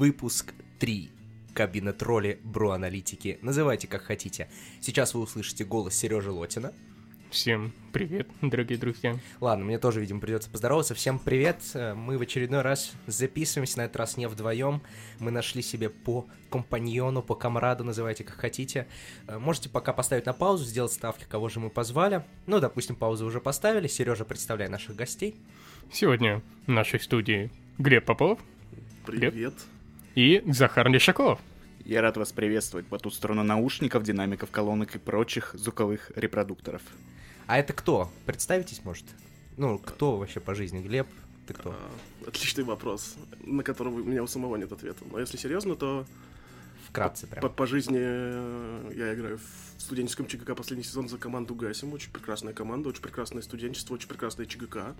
выпуск 3. Кабина тролли, бро-аналитики, называйте как хотите. Сейчас вы услышите голос Сережи Лотина. Всем привет, дорогие друзья. Ладно, мне тоже, видимо, придется поздороваться. Всем привет. Мы в очередной раз записываемся, на этот раз не вдвоем. Мы нашли себе по компаньону, по комраду, называйте как хотите. Можете пока поставить на паузу, сделать ставки, кого же мы позвали. Ну, допустим, паузу уже поставили. Сережа, представляй наших гостей. Сегодня в нашей студии Глеб Попов. Привет. Глеб. И Захар Лешаков. Я рад вас приветствовать по ту сторону наушников, динамиков, колонок и прочих звуковых репродукторов. А это кто? Представитесь, может? Ну, кто вообще по жизни? Глеб, ты кто? А, отличный вопрос, на который у меня у самого нет ответа. Но если серьезно, то... Вкратце прям. По, по жизни э, я играю в студенческом ЧГК последний сезон за команду ГАСИМ. Очень прекрасная команда, очень прекрасное студенчество, очень прекрасная ЧГК.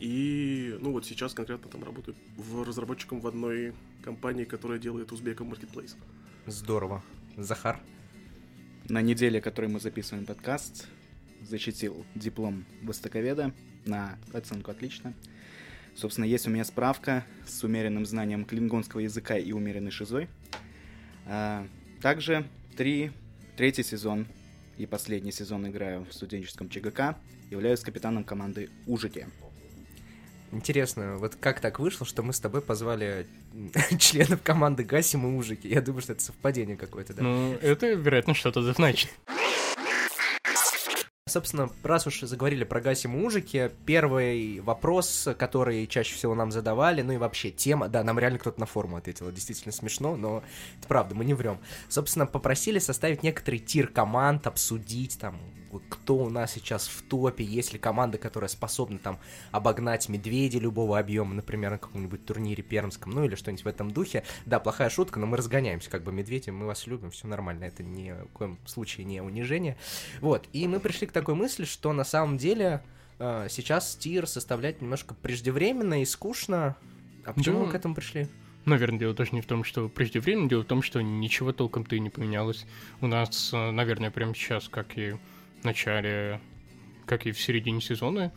И, ну вот сейчас конкретно там работаю в разработчиком в одной компании, которая делает Узбеком Marketplace. Здорово. Захар? На неделе, которой мы записываем подкаст, защитил диплом востоковеда на оценку отлично. Собственно, есть у меня справка с умеренным знанием клингонского языка и умеренной шизой. А, также три, третий сезон и последний сезон играю в студенческом ЧГК. Являюсь капитаном команды Ужики. Интересно, вот как так вышло, что мы с тобой позвали членов команды Гасим и Ужики? Я думаю, что это совпадение какое-то, да? Ну, это, вероятно, что-то значит. Собственно, раз уж заговорили про Гаси Мужики, первый вопрос, который чаще всего нам задавали, ну и вообще тема, да, нам реально кто-то на форму ответил, действительно смешно, но это правда, мы не врем. Собственно, попросили составить некоторый тир команд, обсудить там, кто у нас сейчас в топе, есть ли команда, которая способна там обогнать медведя любого объема, например, на каком-нибудь турнире пермском, ну или что-нибудь в этом духе. Да, плохая шутка, но мы разгоняемся, как бы медведи, мы вас любим, все нормально, это ни в коем случае не унижение. Вот, и мы пришли к такой мысли, что на самом деле э, сейчас тир составлять немножко преждевременно и скучно. А почему да. мы к этому пришли? Наверное, дело тоже не в том, что преждевременно, дело в том, что ничего толком-то и не поменялось. У нас, э, наверное, прямо сейчас, как и начале, как и в середине сезона,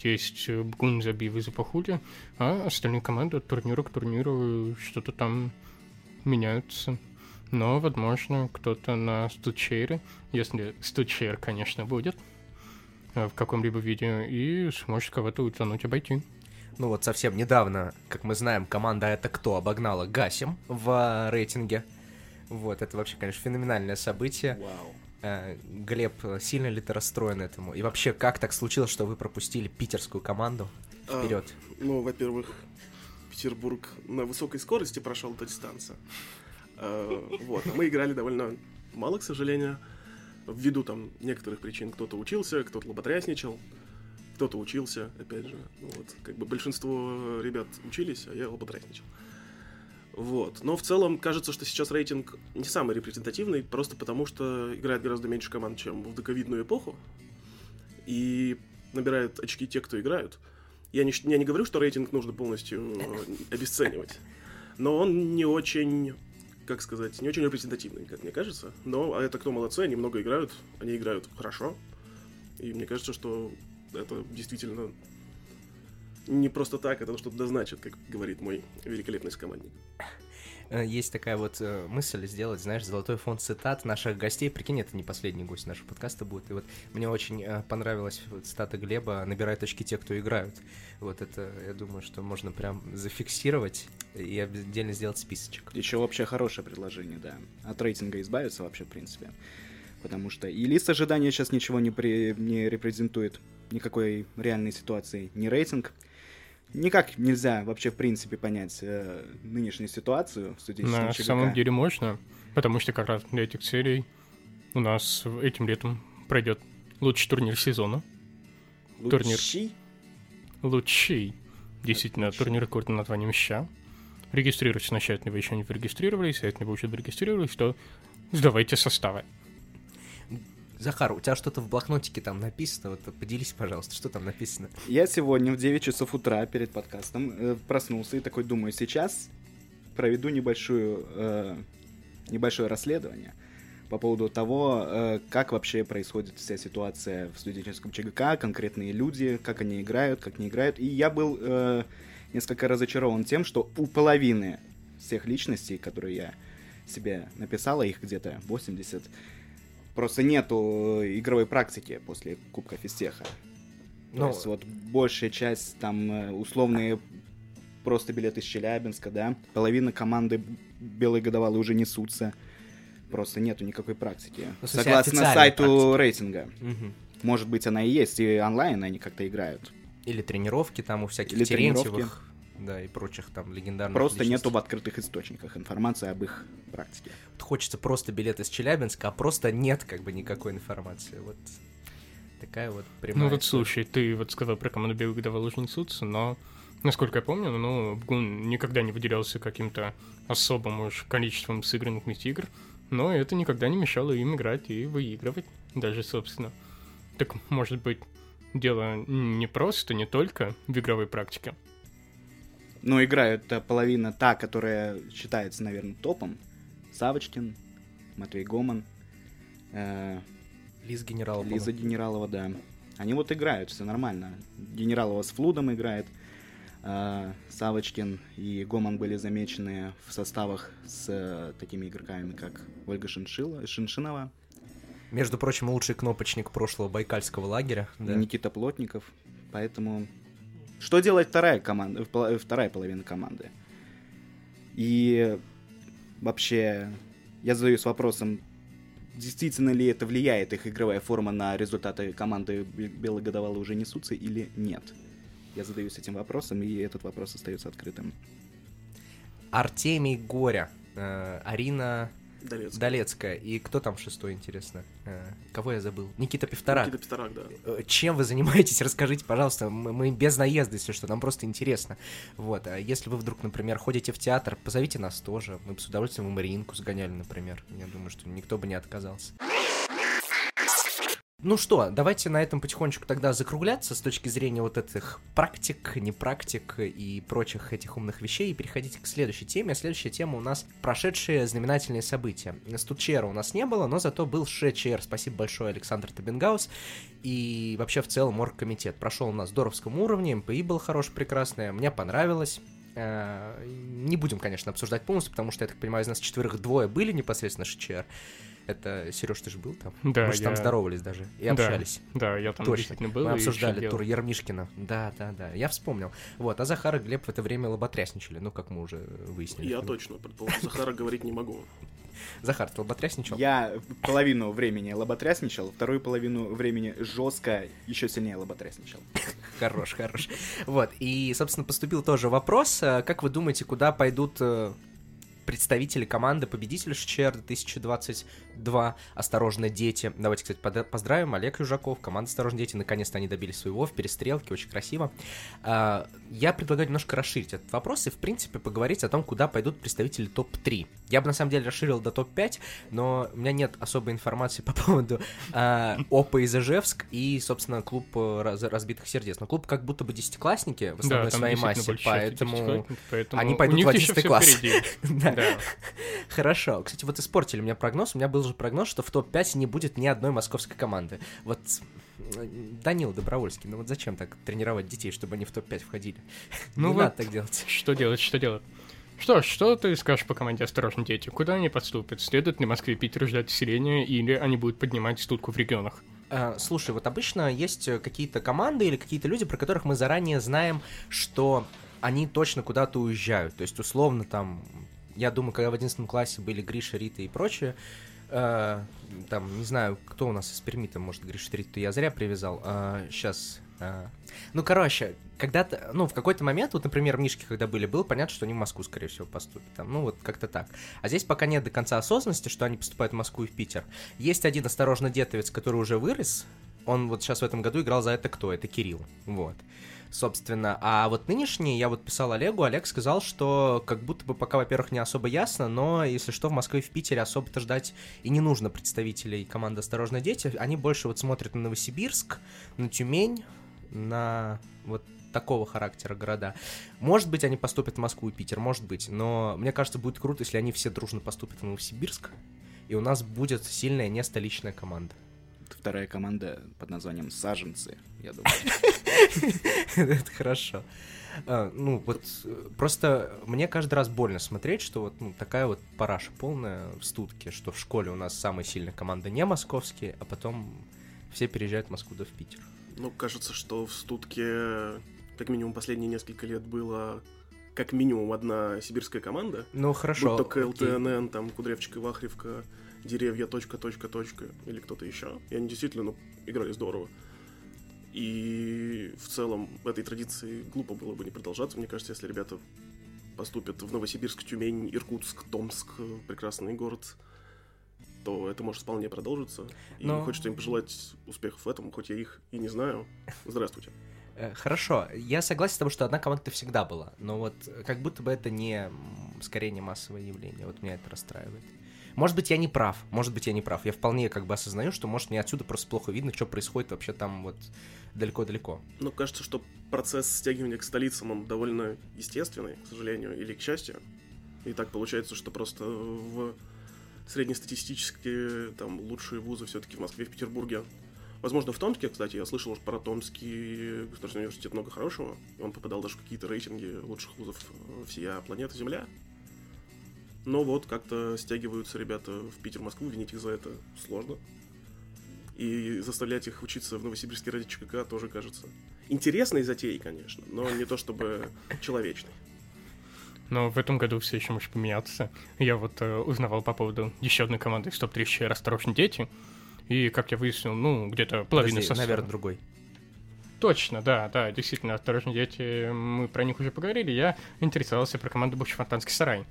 есть бгун забивы за похули, а остальные команды от турнира к турниру что-то там меняются. Но, возможно, кто-то на стучере, если стучер, конечно, будет, э, в каком-либо виде, и сможет кого-то утянуть, обойти. Ну вот совсем недавно, как мы знаем, команда «Это кто» обогнала Гасим в рейтинге. Вот, это вообще, конечно, феноменальное событие. Вау. Э, Глеб, сильно ли ты расстроен этому? И вообще, как так случилось, что вы пропустили питерскую команду вперед? А, ну, во-первых, Петербург на высокой скорости прошел эту дистанцию. А, вот, мы играли довольно мало, к сожалению, ввиду там некоторых причин. Кто-то учился, кто-то лоботрясничал, кто-то учился, опять же. Ну, вот, как бы большинство ребят учились, а я лоботрясничал. Вот. Но в целом кажется, что сейчас рейтинг не самый репрезентативный, просто потому что играет гораздо меньше команд, чем в доковидную эпоху. И набирают очки те, кто играют. Я не, я не говорю, что рейтинг нужно полностью обесценивать. Но он не очень, как сказать, не очень репрезентативный, как мне кажется. Но это кто молодцы, они много играют, они играют хорошо. И мне кажется, что это действительно не просто так, это что-то дозначит, как говорит мой великолепный скомандник. Э, есть такая вот э, мысль сделать, знаешь, золотой фонд цитат наших гостей. Прикинь, это не последний гость нашего подкаста будет. И вот мне очень э, понравилась цитата Глеба «Набирают очки те, кто играют». Вот это, я думаю, что можно прям зафиксировать и отдельно сделать списочек. Еще вообще хорошее предложение, да. От рейтинга избавиться вообще, в принципе. Потому что и лист ожидания сейчас ничего не, при, не репрезентует, никакой реальной ситуации, ни рейтинг никак нельзя вообще в принципе понять э, нынешнюю ситуацию в студенческом На ЧГК. самом деле можно, потому что как раз для этих серий у нас этим летом пройдет лучший турнир сезона. Турнир. Лучший. Действительно, Отлично. турнир рекорд на названием «Ща». Регистрируйтесь на сайт, вы еще не зарегистрировались, сайт не вы уже зарегистрировались, то сдавайте составы. Захар, у тебя что-то в блокнотике там написано? Вот поделись, пожалуйста, что там написано? Я сегодня в 9 часов утра перед подкастом э, проснулся и такой думаю, сейчас проведу небольшую, э, небольшое расследование по поводу того, э, как вообще происходит вся ситуация в студенческом ЧГК, конкретные люди, как они играют, как не играют. И я был э, несколько разочарован тем, что у половины всех личностей, которые я себе написала, их где-то 80, просто нету игровой практики после Кубка Фистеха. То Ну, есть вот большая часть там э, условные просто билеты из Челябинска, да. Половина команды Белые Годовалые уже несутся. Просто нету никакой практики. Ну, Согласно сайту практики. рейтинга. мгм. Может быть, она и есть, и онлайн они как-то играют. Или тренировки там у всяких Или тренировки. Да, и прочих там легендарных Просто личностей. нету в открытых источниках информации об их практике. Вот хочется просто билет из Челябинска, а просто нет как бы никакой информации. Вот такая вот прямая Ну вот история. слушай, ты вот сказал про команду Белых Годовалых уже несутся, но, насколько я помню, ну, БГУН никогда не выделялся каким-то особым уж количеством сыгранных вместе игр, но это никогда не мешало им играть и выигрывать, даже, собственно. Так, может быть, дело не просто, не только в игровой практике. Но играют э, половина та, которая считается, наверное, топом. Савочкин, Матвей Гоман, э, Лиз Генерал. Лиза Генералова, да. Они вот играют, все нормально. Генералова с Флудом играет. э, Савочкин и Гоман были замечены в составах с э, такими игроками, как Ольга Шиншила, Шиншинова, Между прочим, лучший кнопочник прошлого байкальского лагеря. Да. Никита Плотников. Поэтому что делает вторая команда, э, пол- вторая половина команды? И вообще я задаюсь вопросом, действительно ли это влияет их игровая форма на результаты команды Бе- Белые Годовалые уже несутся или нет? Я задаюсь этим вопросом, и этот вопрос остается открытым. Артемий Горя. э, Арина Долецкий. Долецкая. И кто там шестой, интересно? Э, Кого я забыл? Никита Пивторак. Никита Писторак, да. Э, Чем вы занимаетесь? Расскажите, пожалуйста. Мы, мы без наезда, если что, нам просто интересно. Вот, а если вы вдруг, например, ходите в театр, позовите нас тоже. Мы бы с удовольствием в Мариинку сгоняли, например. Я думаю, что никто бы не отказался. Ну что, давайте на этом потихонечку тогда закругляться с точки зрения вот этих практик, не практик и прочих этих умных вещей и переходить к следующей теме. Следующая тема у нас прошедшие знаменательные события. Стучера у нас не было, но зато был ШЧР. Спасибо большое, Александр Табенгаус. И вообще в целом оргкомитет прошел на здоровском уровне, МПИ был хороший, прекрасный, мне понравилось. Э, Не будем, конечно, обсуждать полностью, потому что, я так понимаю, из нас четверых двое были непосредственно ШЧР. Это, Сереж, ты же был там? Да, Мы же там я- здоровались даже и Да, общались. Да, я там Точно. действительно был. Мы обсуждали тур Ермишкина. Да, да, да. Я вспомнил. Вот, а Захар и Глеб в это время лоботрясничали, ну, как мы уже выяснили. Я точно, предположу, Захара говорить не могу. Захар, ты лоботрясничал? Я половину времени лоботрясничал, вторую половину времени жестко еще сильнее лоботрясничал. Хорош, хорош. Вот, и, собственно, поступил тоже вопрос. э, Как вы думаете, куда пойдут э, представители команды победителя ШЧР 2022 «Осторожно, дети». Давайте, кстати, поздравим. Олег Южаков, команда «Осторожно, дети». Наконец-то они добились своего в перестрелке, очень красиво. А, Я предлагаю немножко расширить этот вопрос и, в принципе, поговорить о том, куда пойдут представители топ-3. Я бы, на самом деле, расширил до топ-5, но у меня нет особой информации по поводу а, ОПА из Ижевск и, собственно, клуб э, раз- разбитых сердец. Но клуб как будто бы десятиклассники в основной Да, своей массе, поэтому... поэтому они пойдут в еще 11 всё класс. Да. Хорошо. Кстати, вот испортили мне прогноз. У меня был же прогноз, что в топ-5 не будет ни одной московской команды. Вот Данил Добровольский, ну вот зачем так тренировать детей, чтобы они в топ-5 входили? Ну не вот. надо так делать. Что делать, что делать? Что ж, что ты скажешь по команде «Осторожно, дети»? Куда они подступят? Следует ли Москве и Питеру ждать усиления, или они будут поднимать студку в регионах? А, Слушай, вот обычно есть э, какие-то команды или какие-то люди, про которых мы заранее знаем, что они точно куда-то уезжают. То есть, условно, там, я думаю, когда в 11 классе были Гриша, Рита и прочее, э, там, не знаю, кто у нас из Перми, там, может, Гриша, Риту я зря привязал. сейчас... ну, короче, когда-то, ну, в какой-то момент, вот, например, Мишки, когда были, было понятно, что они в Москву, скорее всего, поступят. Там, ну, вот как-то так. А здесь пока нет до конца осознанности, что они поступают в Москву и в Питер. Есть один осторожно детовец, который уже вырос. Он вот сейчас в этом году играл за это кто? Это Кирилл. Вот. Собственно, а вот нынешний, я вот писал Олегу, Олег сказал, что как будто бы пока, во-первых, не особо ясно, но если что, в Москве и в Питере особо-то ждать и не нужно представителей команды «Осторожно, дети». Они больше вот смотрят на Новосибирск, на Тюмень, на вот такого характера города. Может быть, они поступят в Москву и Питер, может быть, но мне кажется, будет круто, если они все дружно поступят в Новосибирск, и у нас будет сильная не столичная команда. Вторая команда под названием «Саженцы», я думаю. Это хорошо. А, ну, вот просто мне каждый раз больно смотреть, что вот ну, такая вот параша полная в студке, что в школе у нас самая сильная команда не московские, а потом все переезжают в Москву да в Питер. Ну, кажется, что в студке как минимум последние несколько лет было как минимум одна сибирская команда. Ну, хорошо. Будь то КЛТНН, там, Кудрявчик и Вахревка, Деревья, точка, точка, точка, или кто-то еще. И они действительно ну, играли здорово. И в целом этой традиции глупо было бы не продолжаться, мне кажется, если ребята поступят в Новосибирск, Тюмень, Иркутск, Томск, прекрасный город, то это может вполне продолжиться. И Но- хочется им пожелать успехов в этом, хоть я их и не знаю. Здравствуйте. Э, Хорошо, я согласен с тобой, что одна команда всегда была, но вот как будто бы это не, скорее не массовое явление, вот меня это расстраивает. Может быть, я не прав, может быть, я не прав. Я вполне как бы осознаю, что, может, мне отсюда просто плохо видно, что происходит вообще там вот далеко-далеко. Но кажется, что процесс стягивания к столицам, он довольно естественный, к сожалению, или к счастью. И так получается, что просто в среднестатистические там лучшие вузы все-таки в Москве, в Петербурге. Возможно, в Томске, кстати, я слышал про Томский государственный университет много хорошего. Он попадал даже в какие-то рейтинги лучших вузов э, всея планеты Земля. Но вот как-то стягиваются ребята в Питер, Москву, винить их за это сложно. И заставлять их учиться в Новосибирске ради ЧКК тоже кажется интересной затеей, конечно, но не то чтобы человечной. Но в этом году все еще может поменяться. Я вот э, узнавал по поводу еще одной команды из топ-3 «Осторожно, дети». И, как я выяснил, ну, где-то половина Подожди, состава. наверное, другой. Точно, да, да, действительно, «Осторожно, дети», мы про них уже поговорили, я интересовался про команду «Бывший фонтанский сарай».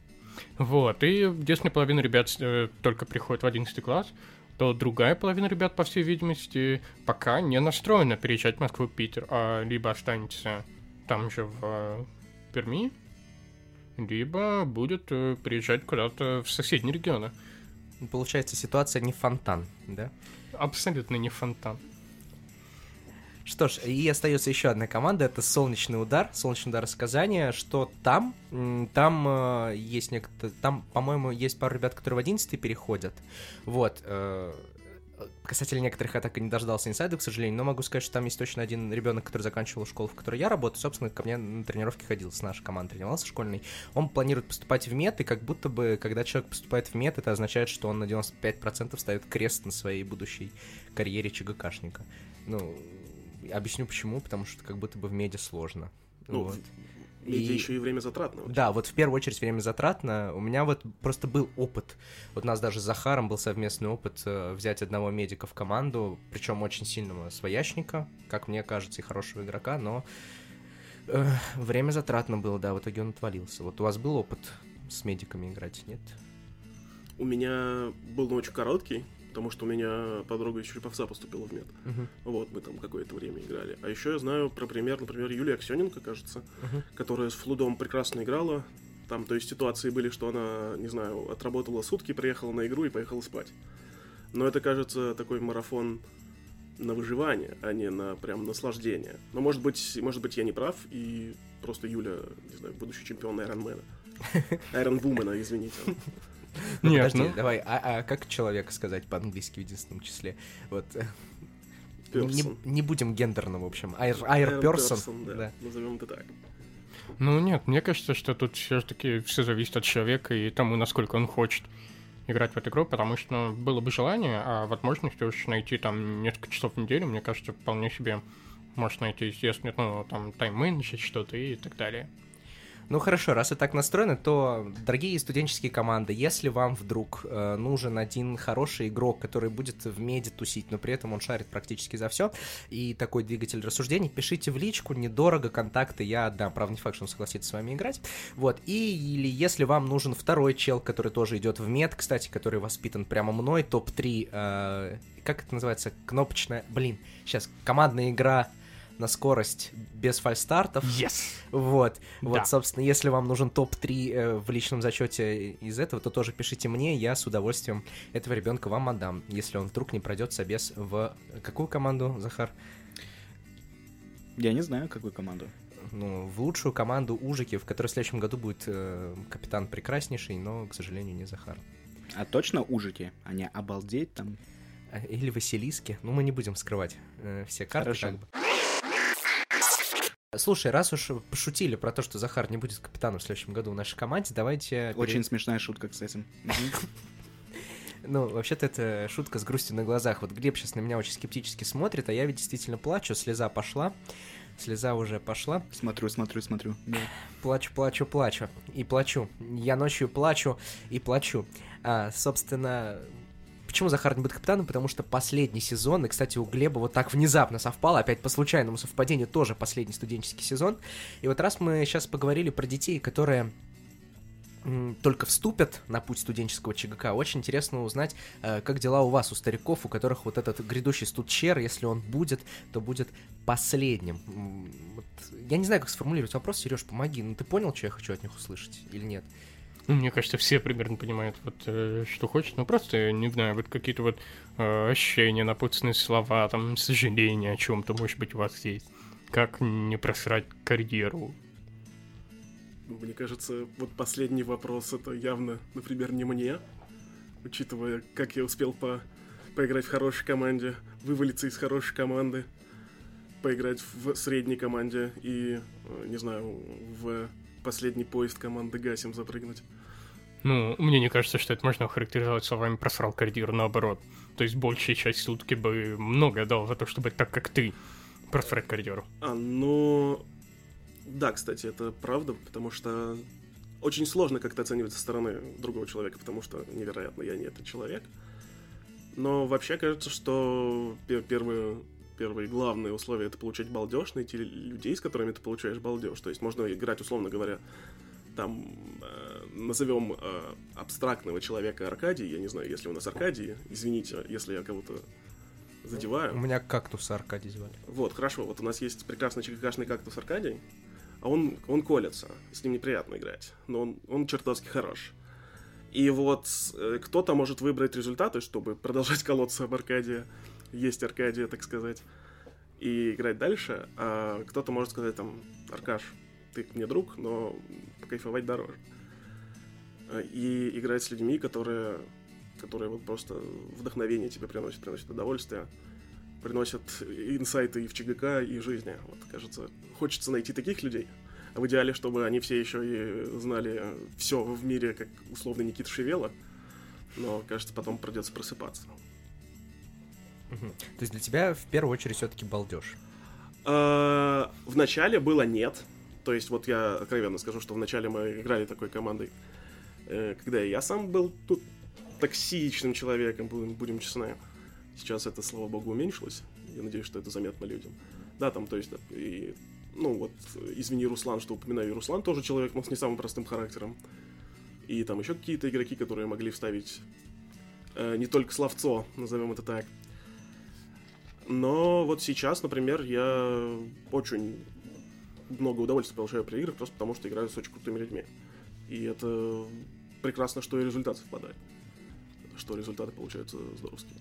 Вот, и если половина ребят э, только приходит в 11 класс, то другая половина ребят, по всей видимости, пока не настроена переезжать в Москву, Питер, а либо останется там же в э, Перми, либо будет э, приезжать куда-то в соседние регионы. Получается, ситуация не фонтан, да? Абсолютно не фонтан. Что ж, и остается еще одна команда, это Солнечный удар, Солнечный удар из Казани, что там, там э, есть некто, там, по-моему, есть пару ребят, которые в 11 переходят, вот, э, касательно некоторых я так и не дождался инсайда, к сожалению, но могу сказать, что там есть точно один ребенок, который заканчивал школу, в которой я работаю, собственно, ко мне на тренировки ходил, с нашей командой тренировался школьный, он планирует поступать в мед, и как будто бы, когда человек поступает в мед, это означает, что он на 95% ставит крест на своей будущей карьере ЧГКшника. Ну, объясню почему, потому что как будто бы в меди сложно. Ну, Вот. Медиа И- еще и время затратно. Да, вот в первую очередь время затратно. У меня вот просто был опыт. Вот у нас даже с Захаром был совместный опыт э, взять одного медика в команду, причем очень сильного своячника, как мне кажется, и хорошего игрока, но э, время затратно было, да, в итоге он отвалился. Вот у вас был опыт с медиками играть, нет? У меня был очень короткий, потому что у меня подруга из Череповца поступила в мед. Мгм. Вот, мы там какое-то время играли. А еще я знаю про пример, например, Юлия Аксененко, кажется, Мгм. которая с Флудом прекрасно играла. Там, то есть, ситуации были, что она, не знаю, отработала сутки, приехала на игру и поехала спать. Но это, кажется, такой марафон на выживание, а не на прям наслаждение. Но, может быть, может быть, я не прав, и просто Юля, не знаю, будущий чемпион Айронмена. Айронвумена, извините. Ну, Нет, подожди, ну- давай, а, а как человек сказать по-английски в единственном числе? Вот. Не, не будем гендерно, в общем. Айр, айр персон. Персон, да, Да. назовем это так. Ну нет, мне кажется, что тут все-таки все зависит от человека и тому, насколько он хочет играть в эту игру, потому что ну, было бы желание, а возможности уж найти там несколько часов в неделю, мне кажется, вполне себе может найти, если, ну, там, тайм-менеджить что-то и так далее. Ну хорошо, раз и так настроено, то, дорогие студенческие команды, если вам вдруг э, нужен один хороший игрок, который будет в меди тусить, но при этом он шарит практически за все, и такой двигатель рассуждений, пишите в личку, недорого, контакты я отдам, правда не факт, что он согласится с вами играть, вот, и или если вам нужен второй чел, который тоже идет в мед, кстати, который воспитан прямо мной, топ-3, э, как это называется, кнопочная, блин, сейчас, командная игра на скорость без фальстартов. Yes! Вот, вот, Да. собственно, если вам нужен топ-3 э, в личном зачете из этого, то тоже пишите мне, я с удовольствием этого ребенка вам отдам, если он вдруг не пройдет собес в какую команду, Захар? Я не знаю, какую команду. Ну, в лучшую команду Ужики, в которой в следующем году будет э, капитан прекраснейший, но, к сожалению, не Захар. А точно ужики? А не обалдеть там? А, Или Василиски. Ну, мы не будем скрывать э, все карты. Хорошо. Как бы. Слушай, раз уж пошутили про то, что Захар не будет капитаном в следующем году в нашей команде, давайте... Очень пере- смешная шутка, кстати. Ну, вообще-то это шутка с грустью на глазах. Вот Глеб сейчас на меня очень скептически смотрит, а я ведь действительно плачу, слеза пошла. Слеза уже пошла. Смотрю, смотрю, смотрю. Да. Плачу, плачу, плачу. И плачу. Я ночью плачу и плачу. А, собственно, почему Захар не будет капитаном? Потому что последний сезон, и, кстати, у Глеба вот так внезапно совпало, опять по случайному совпадению, тоже последний студенческий сезон. И вот раз мы сейчас поговорили про детей, которые только вступят на путь студенческого ЧГК, очень интересно узнать, э, как дела у вас, у стариков, у которых вот этот грядущий студчер, если он будет, то будет последним. Вот я не знаю, как сформулировать вопрос, Сереж, помоги. Ну ты понял, что я хочу от них услышать или нет? Ну, мне кажется, все примерно понимают, вот, э, что хочет, но просто, не знаю, вот какие-то вот э, ощущения, напутственные слова, там, сожаления о чем-то, может быть, у вас есть. Как не просрать карьеру? Мне кажется, вот последний вопрос это явно, например, не мне, учитывая, как я успел по поиграть в хорошей команде, вывалиться из хорошей команды, поиграть в средней команде и, э, не знаю, в последний поезд команды Гасим запрыгнуть. Ну, мне не кажется, что это можно охарактеризовать словами «просрал карьеру» наоборот. То есть большая часть сутки бы много дал за то, чтобы так, как ты, просрать карьеру. А, ну... Да, кстати, это правда, потому что очень сложно как-то оценивать со стороны другого человека, потому что, невероятно, я не этот человек. Но вообще кажется, что пе- первые, главные условия это получать балдеж, найти людей, с которыми ты получаешь балдеж. То есть можно играть, условно говоря, там, э, назовем э, абстрактного человека Аркадий, я не знаю, если у нас Аркадий, извините, если я кого-то задеваю. У меня кактуса Аркадий звали. Вот, хорошо, вот у нас есть прекрасный ЧККшный кактус Аркадий, а он, он колется, с ним неприятно играть, но он, он чертовски хорош. И вот э, кто-то может выбрать результаты, чтобы продолжать колоться об Аркадия, есть Аркадия, так сказать, и играть дальше, а кто-то может сказать там, Аркаш, ты мне друг, но покайфовать дороже. И играть с людьми, которые, которые вот просто вдохновение тебе приносят, приносят удовольствие приносят инсайты и в ЧГК, и в жизни. Вот, кажется, хочется найти таких людей. А в идеале, чтобы они все еще и знали все в мире, как условно Никита Шевела. Но, кажется, потом придется просыпаться. То есть для тебя в первую очередь все-таки балдеж. А, В начале было нет. То есть, вот я откровенно скажу, что вначале мы играли такой командой, э, когда я сам был тут токсичным человеком, будем, будем честны. Сейчас это, слава богу, уменьшилось. Я надеюсь, что это заметно людям. Да, там, то есть, и, ну вот, э, извини, Руслан, что упоминаю, и Руслан тоже человек, но с не самым простым характером. И там еще какие-то игроки, которые могли вставить э, не только словцо, назовем это так. Но вот сейчас, например, я очень много удовольствия получаю при играх, просто потому что играю с очень крутыми людьми. И это прекрасно, что и результат совпадает. Что результаты получаются здоровские.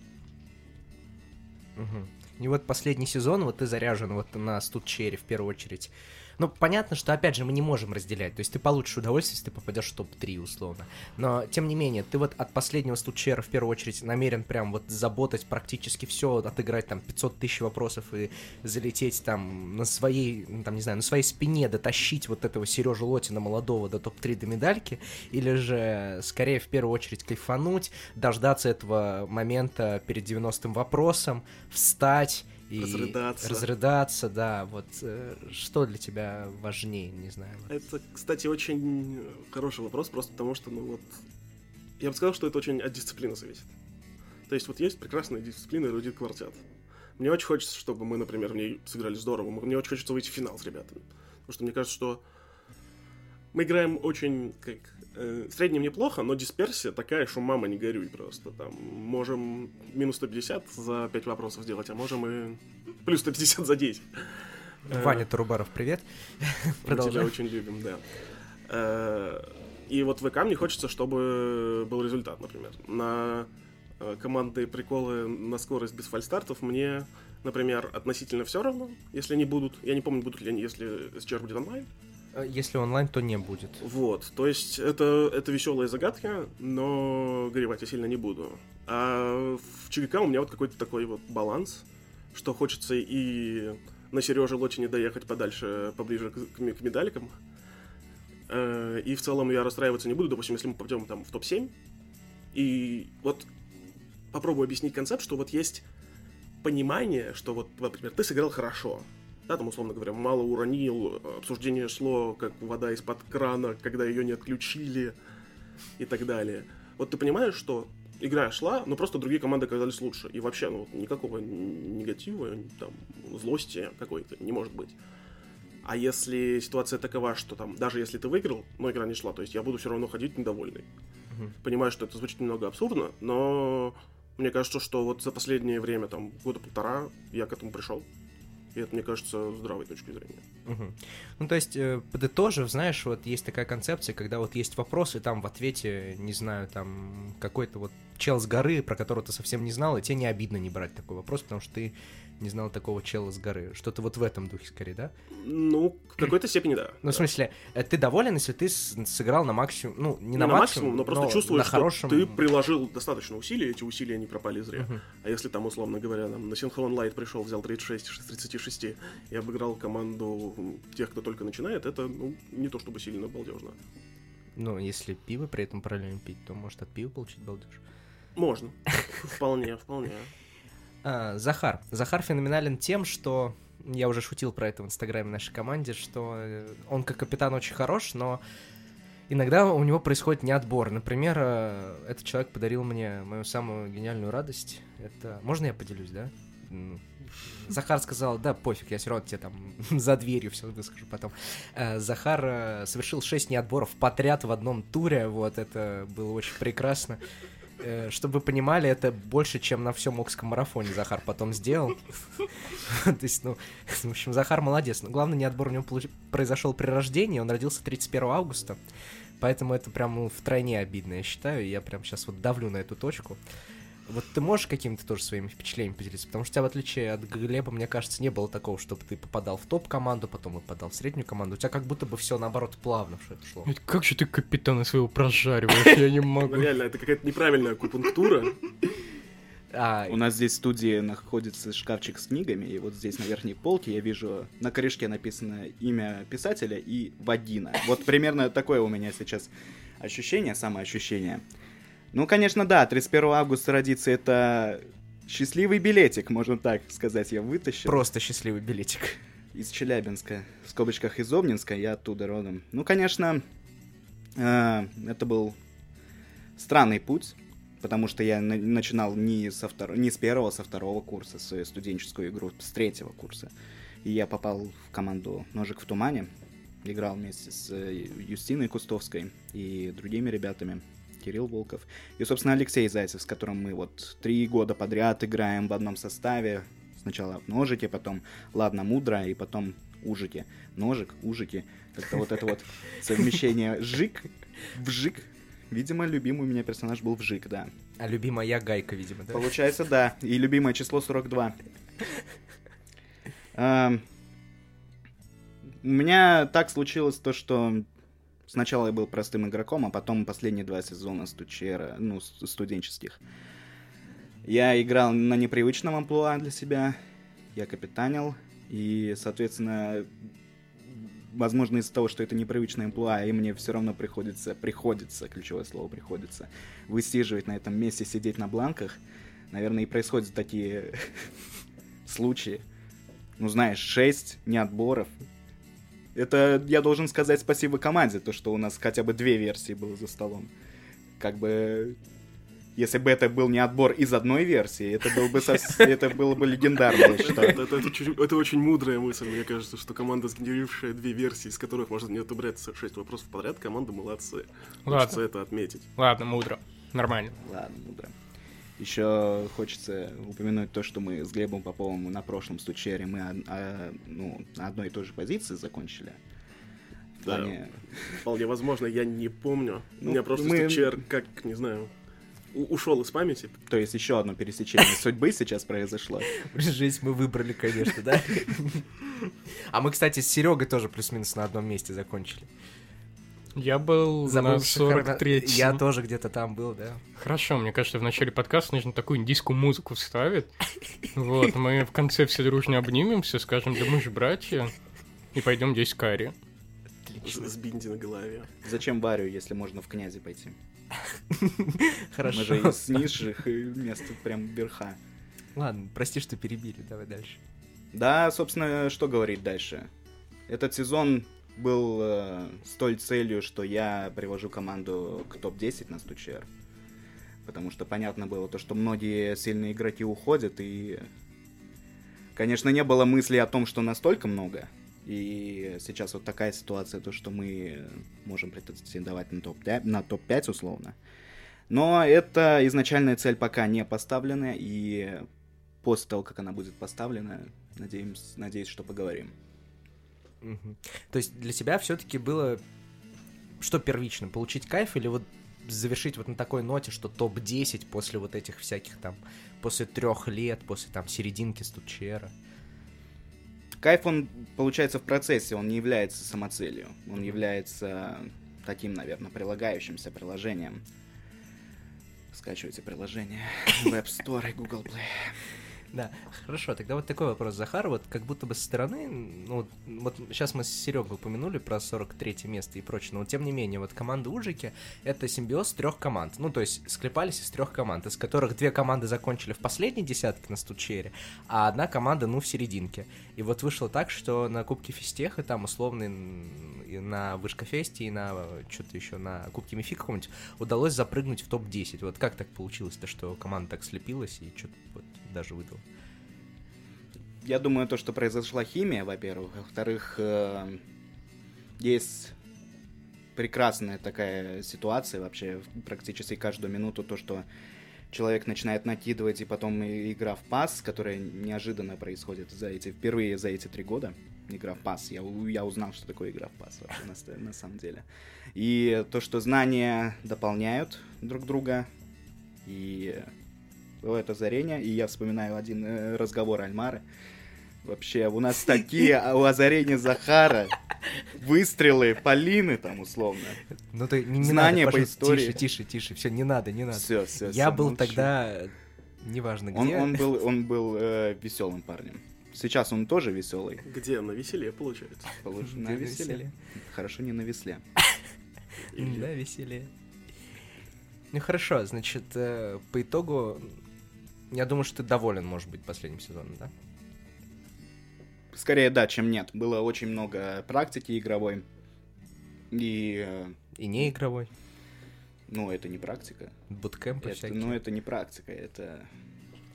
Мгм. И вот последний сезон, вот ты заряжен вот на студчере в первую очередь. Ну, понятно, что, опять же, мы не можем разделять. То есть ты получишь удовольствие, если ты попадешь в топ-3, условно. Но, тем не менее, ты вот от последнего студчера в первую очередь намерен прям вот заботать практически все, отыграть там 500 тысяч вопросов и залететь там на своей, ну, там, не знаю, на своей спине дотащить вот этого Сережу Лотина молодого до топ-3 до медальки, или же скорее в первую очередь кайфануть, дождаться этого момента перед 90-м вопросом, встать и Разрыдаться. разрыдаться, да, вот э, что для тебя важнее, не знаю. вот. Это, кстати, очень хороший вопрос, просто потому что, ну вот, я бы сказал, что это очень от дисциплины зависит. То есть вот есть прекрасная дисциплина эрудит квартет. Мне очень хочется, чтобы мы, например, в ней сыграли здорово. Мне очень хочется выйти в финал с ребятами. Потому что мне кажется, что мы играем очень, как, в среднем неплохо, но дисперсия такая, что мама не горюй просто. Там можем минус 150 за 5 вопросов сделать, а можем и плюс 150 за 10. Э, Ваня Тарубаров, привет. Мы тебя очень любим, да. Э, И вот в ВК мне хочется, чтобы был результат, например. На э, команды приколы на скорость без фальстартов мне, например, относительно все равно, если они будут. Я не помню, будут ли они, если SCR будет онлайн. Э, Если онлайн, то не будет. Вот, то есть это, это веселая загадка, но горевать я сильно не буду. А в ЧГК у меня вот какой-то такой вот баланс, что хочется и на Сереже Лотине доехать подальше, поближе к, к к медалькам. Э, И в целом я расстраиваться не буду, допустим, если мы попадем там в топ-7. И вот попробую объяснить концепт, что вот есть понимание, что вот, например, ты сыграл хорошо, да, там, условно говоря, мало уронил, обсуждение шло, как вода из-под крана, когда ее не отключили и так далее. Вот ты понимаешь, что игра шла, но просто другие команды оказались лучше. И вообще, ну, вот никакого негатива, там, злости какой-то не может быть. А если ситуация такова, что там, даже если ты выиграл, но игра не шла, то есть я буду все равно ходить недовольный. Мгм. Понимаю, что это звучит немного абсурдно, но мне кажется, что вот за последнее время, там, года полтора, я к этому пришел. И это, мне кажется, здравой точки зрения. Мгм. Ну, то есть, э, подытожив, знаешь, вот есть такая концепция, когда вот есть вопрос, и там в ответе, не знаю, там какой-то вот чел с горы, про которого ты совсем не знал, и тебе не обидно не брать такой вопрос, потому что ты не знал такого чела с горы. Что-то вот в этом духе скорее, да? Ну, в какой-то степени да. Ну, в смысле, э, ты доволен, если ты сыграл на максимум, ну, не, Не на, на максимум, но просто чувствуешь, на что хорошем... ты приложил достаточно усилий, эти усилия не пропали зря. Мгм. А если там, условно говоря, там, на Синхрон Лайт пришел, взял 36 из 36 и обыграл команду тех, кто только начинает, это, ну, не то чтобы сильно балдежно. Ну, если пиво при этом параллельно пить, то может от пива получить балдеж. Можно. Вполне, вполне. А, Захар. Захар феноменален тем, что я уже шутил про это в инстаграме нашей команде, что э, он как капитан очень хорош, но иногда у него происходит неотбор. Например, э, этот человек подарил мне мою самую гениальную радость. Это можно я поделюсь, да? Захар сказал, да, пофиг, я все равно тебе там за дверью все выскажу потом. Э, Захар совершил 6 неотборов подряд в одном туре, вот, это было очень прекрасно. Э, Чтобы вы понимали, это больше, чем на всем Окском марафоне Захар потом сделал. То есть, ну, в общем, Захар молодец. Но главное, неотбор у него произошел при рождении, он родился 31 августа. Поэтому это прям ну, втройне обидно, я считаю. Я прям сейчас вот давлю на эту точку. Вот ты можешь какими-то тоже своими впечатлениями поделиться? Потому что у тебя, в отличие от Глеба, мне кажется, не было такого, чтобы ты попадал в топ-команду, потом попадал в среднюю команду. У тебя как будто бы все наоборот плавно все это шло. Блядь, Как же ты капитана своего прожариваешь, я не Ну, могу. реально, это какая-то неправильная акупунктура. А, У нас здесь в студии находится шкафчик с книгами, и вот здесь на верхней полке я вижу на корешке написано имя писателя и Вадина. Вот примерно такое у меня сейчас ощущение, самоощущение. Ну, конечно, да, 31 августа родиться это счастливый билетик, можно так сказать, я вытащил. просто счастливый билетик. из Челябинска, в скобочках из Обнинска, я оттуда родом. Ну, конечно, э, это был странный путь, потому что я на- начинал не, со втор- не с первого, а со второго курса свою студенческую игру, с третьего курса. И я попал в команду «Ножик в тумане», играл вместе с э, Юстиной Кустовской и другими ребятами. Кирилл Волков. И, собственно, Алексей Зайцев, с которым мы вот три года подряд играем в одном составе. Сначала в ножике, потом ладно мудро, и потом ужики. Ножик, ужики. Как-то вот это вот совмещение жик, вжик. Видимо, любимый у меня персонаж был вжик, да. А любимая я Гайка, видимо, да? Получается, да. И любимое число 42. Эм, У меня так случилось то, что сначала я был простым игроком, а потом последние два сезона стучера, ну, студенческих. Я играл на непривычном амплуа для себя, я капитанил, и, соответственно, возможно, из-за того, что это непривычное амплуа, и мне все равно приходится, приходится, ключевое слово приходится, высиживать на этом месте, сидеть на бланках, наверное, и происходят такие случаи. Ну, знаешь, шесть неотборов. Это я должен сказать спасибо команде, то, что у нас хотя бы две версии было за столом. Как бы... Если бы это был не отбор из одной версии, это, был бы сос- это было бы легендарно, я Это, считаю. это- это чуть- это очень мудрая мысль, мне кажется, что команда, сгенерившая две версии, из которых можно не отобрать 6 вопросов подряд, команда молодцы. Хочется Ладно, это отметить. ладно, мудро. Нормально. Ладно, мудро. Еще хочется упомянуть то, что мы с Глебом Поповым на прошлом стучере мы од- а, ну, на одной и той же позиции закончили. Да. плане- Вполне возможно, я не помню. Ну, У меня просто мы- стучер, как, не знаю, ушел из памяти. То есть еще одно пересечение судьбы сейчас произошло. Жизнь мы выбрали, конечно, да? А мы, кстати, с Серегой тоже плюс-минус на одном месте закончили. Я был на Забывших хрона- 43 Я тоже где-то там был, да. Хорошо, мне кажется, в начале подкаста нужно такую индийскую музыку вставить. Вот, мы в конце все дружно обнимемся, скажем, да мы же братья, и пойдем здесь карри. С, с бинди на голове. Зачем Варю, если можно в князи пойти? Хорошо. Мы же из низших и мест прям верха. Ладно, прости, что перебили, давай дальше. Да, собственно, что говорить дальше? Этот сезон был э, с целью, что я привожу команду к топ-10 на стучер. Потому что понятно было то, что многие сильные игроки уходят, и, конечно, не было мысли о том, что настолько много. И сейчас вот такая ситуация, то, что мы можем претендовать на топ-5, на топ-5 условно. Но это изначальная цель пока не поставлена, и после того, как она будет поставлена, надеемся, надеюсь, что поговорим. То есть для тебя все-таки было что первично, получить кайф или вот завершить вот на такой ноте, что топ-10 после вот этих всяких там, после трех лет, после там серединки стучера. Кайф, он получается в процессе, он не является самоцелью. Он является таким, наверное, прилагающимся приложением. Скачивайте приложение в App Store и Google Play. Да, хорошо, тогда вот такой вопрос, Захар, вот как будто бы со стороны, ну, вот, сейчас мы с Серегой упомянули про 43 место и прочее, но тем не менее, вот команда Ужики — это симбиоз трех команд, ну, то есть склепались из трех команд, из которых две команды закончили в последней десятке на стучере, а одна команда, ну, в серединке. И вот вышло так, что на Кубке Фистеха, там, условно, и на Вышкофесте, и на что-то еще, на Кубке Мифи каком-нибудь, удалось запрыгнуть в топ-10. Вот как так получилось-то, что команда так слепилась и что-то вот даже выдала? Я думаю, то, что произошла химия, во-первых. Во-вторых, э, есть прекрасная такая ситуация вообще практически каждую минуту, то, что человек начинает накидывать, и потом игра в пас, которая неожиданно происходит за эти, впервые за эти три года. Игра в пас. Я, я узнал, что такое игра в пас вообще на, на самом деле. И то, что знания дополняют друг друга, и бывает озарение, и я вспоминаю один э, разговор Альмары. Вообще, у нас такие а у озарения Захара выстрелы Полины там условно. Ну ты не, не Знания надо, по истории. Тише, тише, тише. Все, не надо, не надо. Все, все. Я был тогда, неважно где. Он, он был, он был веселым парнем. Сейчас он тоже веселый. Где? На веселе, получается. Где на веселе. Хорошо, не на весле. Да, веселее. Ну хорошо, значит, э, по итогу, я думаю, что ты доволен, может быть, последним сезоном, да? Скорее да, чем нет. Было очень много практики игровой. И, э, И не игровой, ну, это не практика. буткемпы Это, всякие. ну, это не практика, это,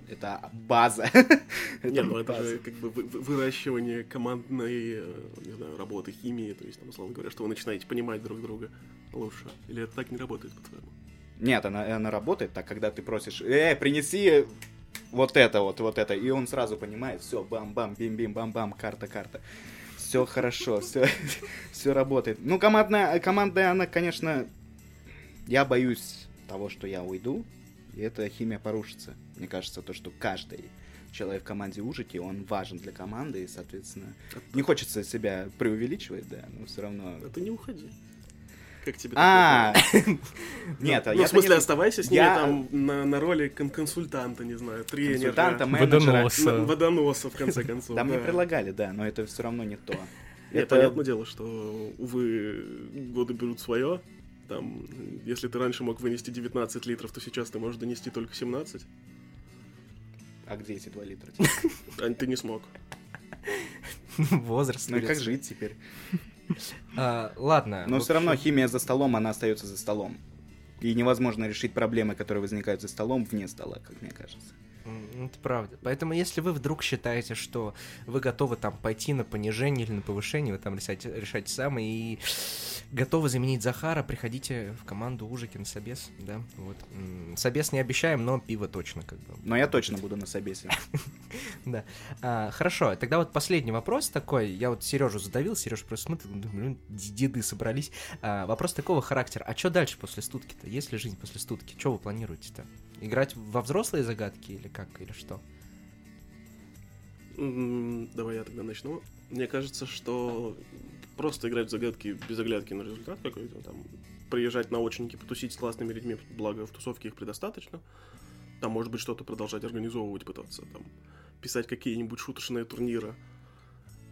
это база. Нет, ну это база. же как бы вы- вы- выращивание командной, э, не знаю, работы, химии, то есть, там, условно говоря, что вы начинаете понимать друг друга лучше. Или это так не работает, по-твоему? Нет, она, она работает так, когда ты просишь, э, принеси вот это вот, вот это, и он сразу понимает, все, бам-бам, бим-бим, бам-бам, карта-карта. Все хорошо, все, все работает. Ну, командная, командная, она, конечно, я боюсь того, что я уйду, и эта химия порушится. Мне кажется, то, что каждый человек в команде Ужики, он важен для команды, и, соответственно, не хочется себя преувеличивать, да, но все равно... А ты не уходи. Как тебе А, нет, а ну, я в смысле, оставайся с ними там на, роли кон- консультанта, не знаю, тренера. консультанта, менеджера. Водоноса. в конце концов. Да, мне предлагали, да, но это все равно не то. Это понятное дело, что, увы, годы берут свое. Там, если ты раньше мог вынести 19 литров, то сейчас ты можешь донести только 17. А где эти 2 литра? А ты не смог. Возраст. Ну и как жить теперь? А, ладно. Но все равно химия за столом, она остается за столом. И невозможно решить проблемы, которые возникают за столом, вне стола, как мне кажется. Это правда. Поэтому, если вы вдруг считаете, что вы готовы там пойти на понижение или на повышение, вы там решайте, решайте сами и готовы заменить Захара, приходите в команду Ужикин Собес, да, вот. Собес не обещаем, но пиво точно как бы. Но я точно буду на собесе. Да. А, хорошо, тогда вот последний вопрос такой. Я вот Сережу задавил, Сереж просто смотрит, думаю, блин, деды собрались. А, вопрос такого характера. А что дальше после студки-то? Есть ли жизнь после студки? Что вы планируете-то? Играть во взрослые загадки или как, или что? Давай я тогда начну. Мне кажется, что просто играть в загадки без оглядки на результат какой-то, там, приезжать на очники, потусить с классными людьми, благо в тусовке их предостаточно. Там, может быть, что-то продолжать организовывать, пытаться, там, писать какие-нибудь шуточные турниры.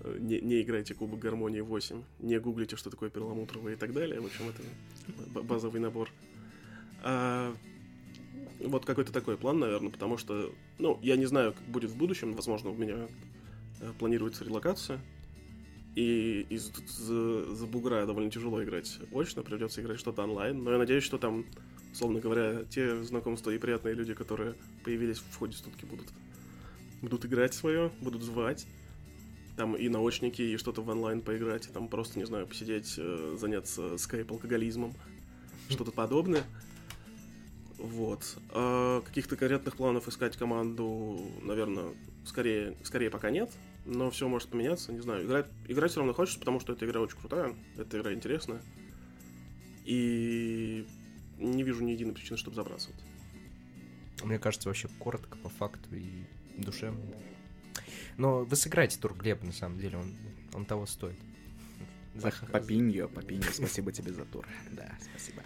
Э, Не, не играйте Кубок Гармонии 8, не гуглите, что такое перламутровое и так далее. В общем, это базовый набор. А, вот какой-то такой план, наверное, потому что, ну, я не знаю, как будет в будущем. Возможно, у меня э, планируется релокация. И из за, за бугра довольно тяжело играть очно, придется играть что-то онлайн. Но я надеюсь, что там, условно говоря, те знакомства и приятные люди, которые появились в ходе студки, будут, будут играть свое, будут звать. Там и наочники, и что-то в онлайн поиграть, и там просто, не знаю, посидеть, э, заняться скайп-алкоголизмом, что-то подобное. Вот. А каких-то конкретных планов искать команду, наверное, скорее, скорее пока нет. Но все может поменяться, не знаю. Играть, играть все равно хочется, потому что эта игра очень крутая, эта игра интересная. И не вижу ни единой причины, чтобы забрасывать. Мне кажется, вообще коротко, по факту и душевно. Но вы сыграете тур Глеба, на самом деле, он, он того стоит. Захар- Попиньо, Попиньо, спасибо тебе за тур. Да, спасибо.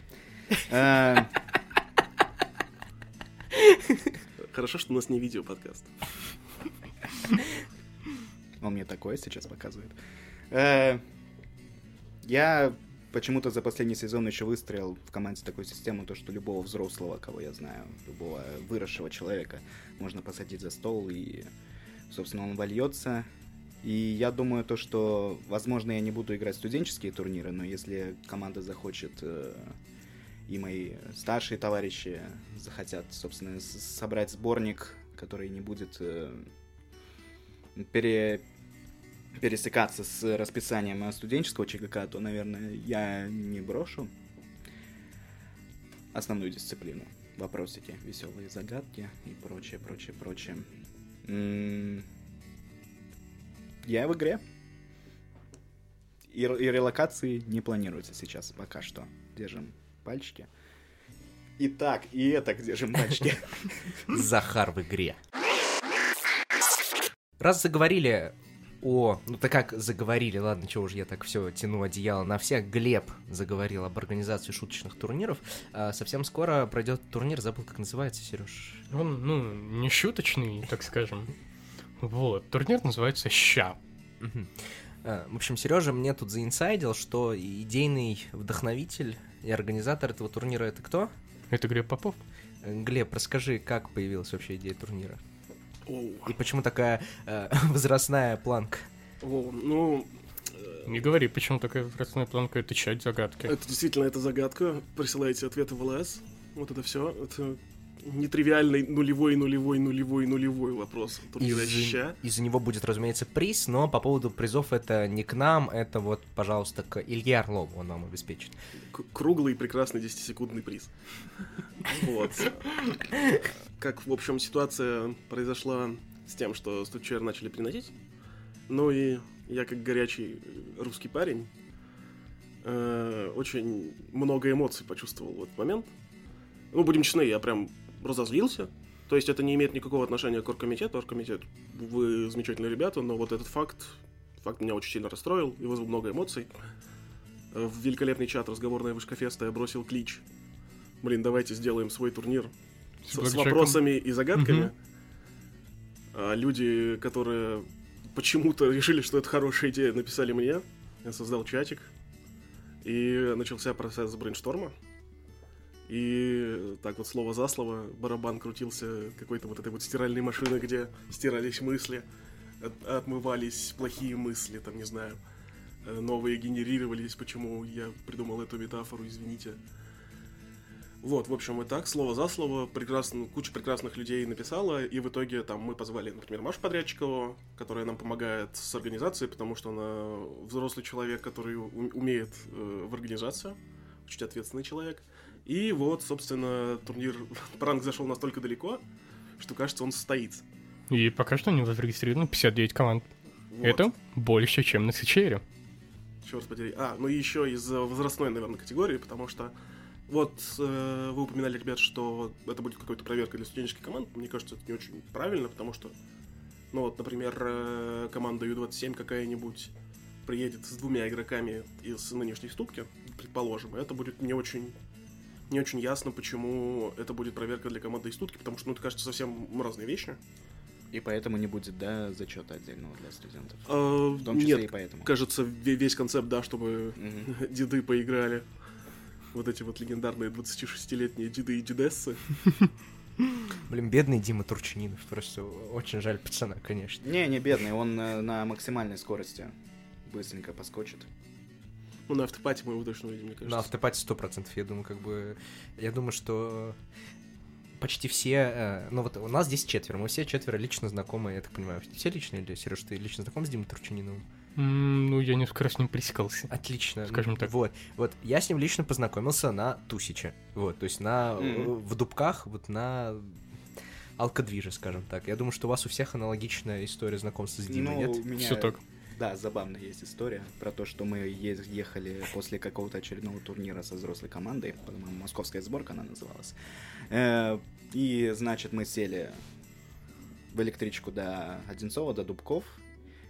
Хорошо, что у нас не видео подкаст. Он мне такое сейчас показывает. Э, Я почему-то за последний сезон еще выстроил в команде такую систему, то что любого взрослого, кого я знаю, любого выросшего человека можно посадить за стол и, собственно, он вольется. И я думаю то, что, возможно, я не буду играть студенческие турниры, но если команда захочет э, и мои старшие товарищи захотят, собственно, собрать сборник, который не будет э, пере- пересекаться с расписанием студенческого ЧГК, то, наверное, я не брошу основную дисциплину. Вопросики, веселые загадки и прочее, прочее, прочее. М, Я в игре. И, и релокации не планируется сейчас пока что. Держим пальчики. И так, и это держим пальчики. Захар в игре. Раз заговорили о... Ну так как заговорили, ладно, чего уж я так все тяну одеяло на всех. Глеб заговорил об организации шуточных турниров. А, совсем скоро пройдет турнир, забыл, как называется, Сереж. Он, ну, не шуточный, так скажем. Вот, турнир называется «Ща». А, В общем, Сережа мне тут заинсайдил, что идейный вдохновитель и организатор этого турнира это кто? Это Глеб Попов. Э, Глеб, расскажи, как появилась вообще идея турнира? Оу. И почему такая э, возрастная планка? Оу, ну, э, Не говори, почему такая возрастная планка отвечать загадки. это действительно это загадка. Присылайте ответы в ЛС. Вот это все. Это нетривиальный нулевой, нулевой, нулевой, нулевой вопрос. Турнира Из- ща. Из-за него будет, разумеется, приз, но по поводу призов это не к нам, это вот, пожалуйста, к Илье Орлову, он вам обеспечит. К- круглый прекрасный 10-секундный приз. Вот. Как, в общем, ситуация произошла с тем, что студчер начали приносить. Ну и я, как горячий русский парень, э, очень много эмоций почувствовал в этот момент. Ну, будем честны, я прям разозлился. То есть это не имеет никакого отношения к оргкомитету. Оргкомитет, вы замечательные ребята, но вот этот факт, факт меня очень сильно расстроил и вызвал много эмоций. В великолепный чат разговорная вышка феста я бросил клич. Блин, давайте сделаем свой турнир с, с вопросами и загадками. Мгм. А люди, которые почему-то решили, что это хорошая идея, написали мне. Я создал чатик. И начался процесс брейншторма. И так вот слово за слово барабан крутился какой-то вот этой вот стиральной машины, где стирались мысли, от- отмывались плохие мысли, там, не знаю, э, новые генерировались, почему я придумал эту метафору, извините. Вот, в общем, и так, слово за слово, прекрасно, куча прекрасных людей написала, и в итоге там мы позвали, например, Машу Подрядчикову, которая нам помогает с организацией, потому что она взрослый человек, который умеет э, в организацию, очень ответственный человек. И вот, собственно, турнир Пранк зашел настолько далеко, что, кажется, он состоится. И пока что него зарегистрировано 59 команд. Вот. Это больше, чем на СЧР. Черт подери. А, ну и еще из-за возрастной, наверное, категории, потому что вот э, вы упоминали, ребят, что это будет какой-то проверка для студенческих команд. Мне кажется, это не очень правильно, потому что, ну вот, например, э, команда Ю-27 какая-нибудь приедет с двумя игроками из нынешней ступки, предположим, это будет не очень не очень ясно, почему это будет проверка для команды из ступки, потому что, ну, это кажется совсем разные вещи. И поэтому не будет, да, зачета отдельного для студентов. А, В том числе нет, и поэтому. кажется, ве- весь концепт, да, чтобы Мгм. деды поиграли. Вот эти вот легендарные 26-летние деды и дедессы. Блин, бедный Дима Турчининов, просто очень жаль пацана, конечно. Не, не бедный, он э, на максимальной скорости быстренько поскочит. Ну, на автопате мы его точно увидим, мне кажется. На автопате сто процентов, я думаю, как бы... Я думаю, что почти все... э, Ну вот у нас здесь четверо, мы все четверо лично знакомы, я так понимаю. Все лично или, Сереж, ты лично знаком с Димой Турчининовым? М, Ну, я несколько раз с ним пересекался. Отлично. Скажем так. Вот, вот. Я с ним лично познакомился на Тусиче. Вот, то есть на... Мгм. В Дубках, вот на алкодвиже, скажем так. Я думаю, что у вас у всех аналогичная история знакомства с Димой, Ну, нет? меня... Все так. Да, забавная есть история про то, что мы ехали после какого-то очередного турнира со взрослой командой, по-моему, московская сборка она называлась. Э, И, значит, мы сели в электричку до Одинцова, до Дубков,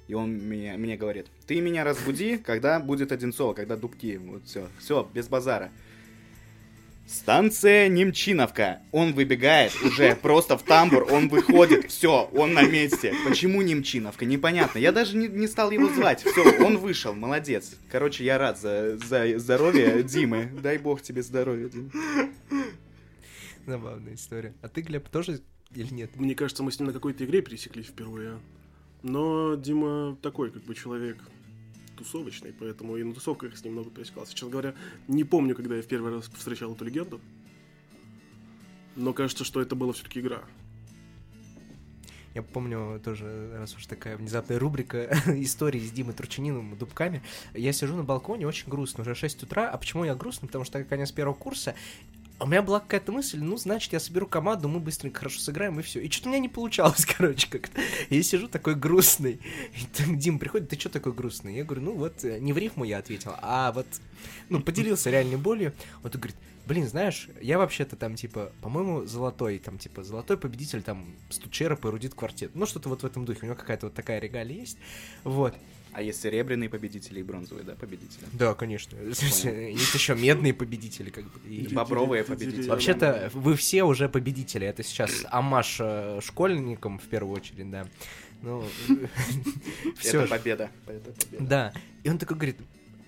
и он мне, мне говорит, ты меня разбуди, когда будет Одинцово, когда Дубки, вот все, все, без базара. Станция Немчиновка. Он выбегает уже просто в тамбур, он выходит, все, он на месте. Почему Немчиновка? Непонятно. Я даже не, не стал его звать. Все, он вышел, молодец. Короче, я рад за, за здоровье Димы. Дай бог тебе здоровья, Дим. Забавная история. А ты, Глеб, тоже или нет? Мне кажется, мы с ним на какой-то игре пересеклись впервые. Но Дима такой, как бы, человек тусовочный, поэтому и на тусовках с ним много пересекался. Честно говоря, не помню, когда я в первый раз встречал эту легенду. Но кажется, что это была все-таки игра. Я помню тоже, раз уж такая внезапная рубрика истории с Димой Турчининым и Дубками. Я сижу на балконе, очень грустно, уже 6 утра. А почему я грустно? Потому что так конец первого курса. А У меня была какая-то мысль, ну, значит, я соберу команду, мы быстренько хорошо сыграем, и все. И что-то у меня не получалось, короче, как-то. Я сижу такой грустный. И там Дим приходит, ты что такой грустный? Я говорю, ну вот, э, не в рифму я ответил, а вот, ну, поделился реальной болью. Он такой говорит, блин, знаешь, я вообще-то там, типа, по-моему, золотой, там, типа, золотой победитель, там, Стучеров и Рудит Квартет. Ну, что-то вот в этом духе. У него какая-то вот такая регалия есть. Вот. А есть серебряные победители и бронзовые, да, победители? Да, конечно. Есть еще медные победители, как бы. и- бобровые победители. Вообще-то вы все уже победители. Это сейчас амаш э, школьникам в первую очередь, да. Ну, все. Это победа. Да. И он такой говорит,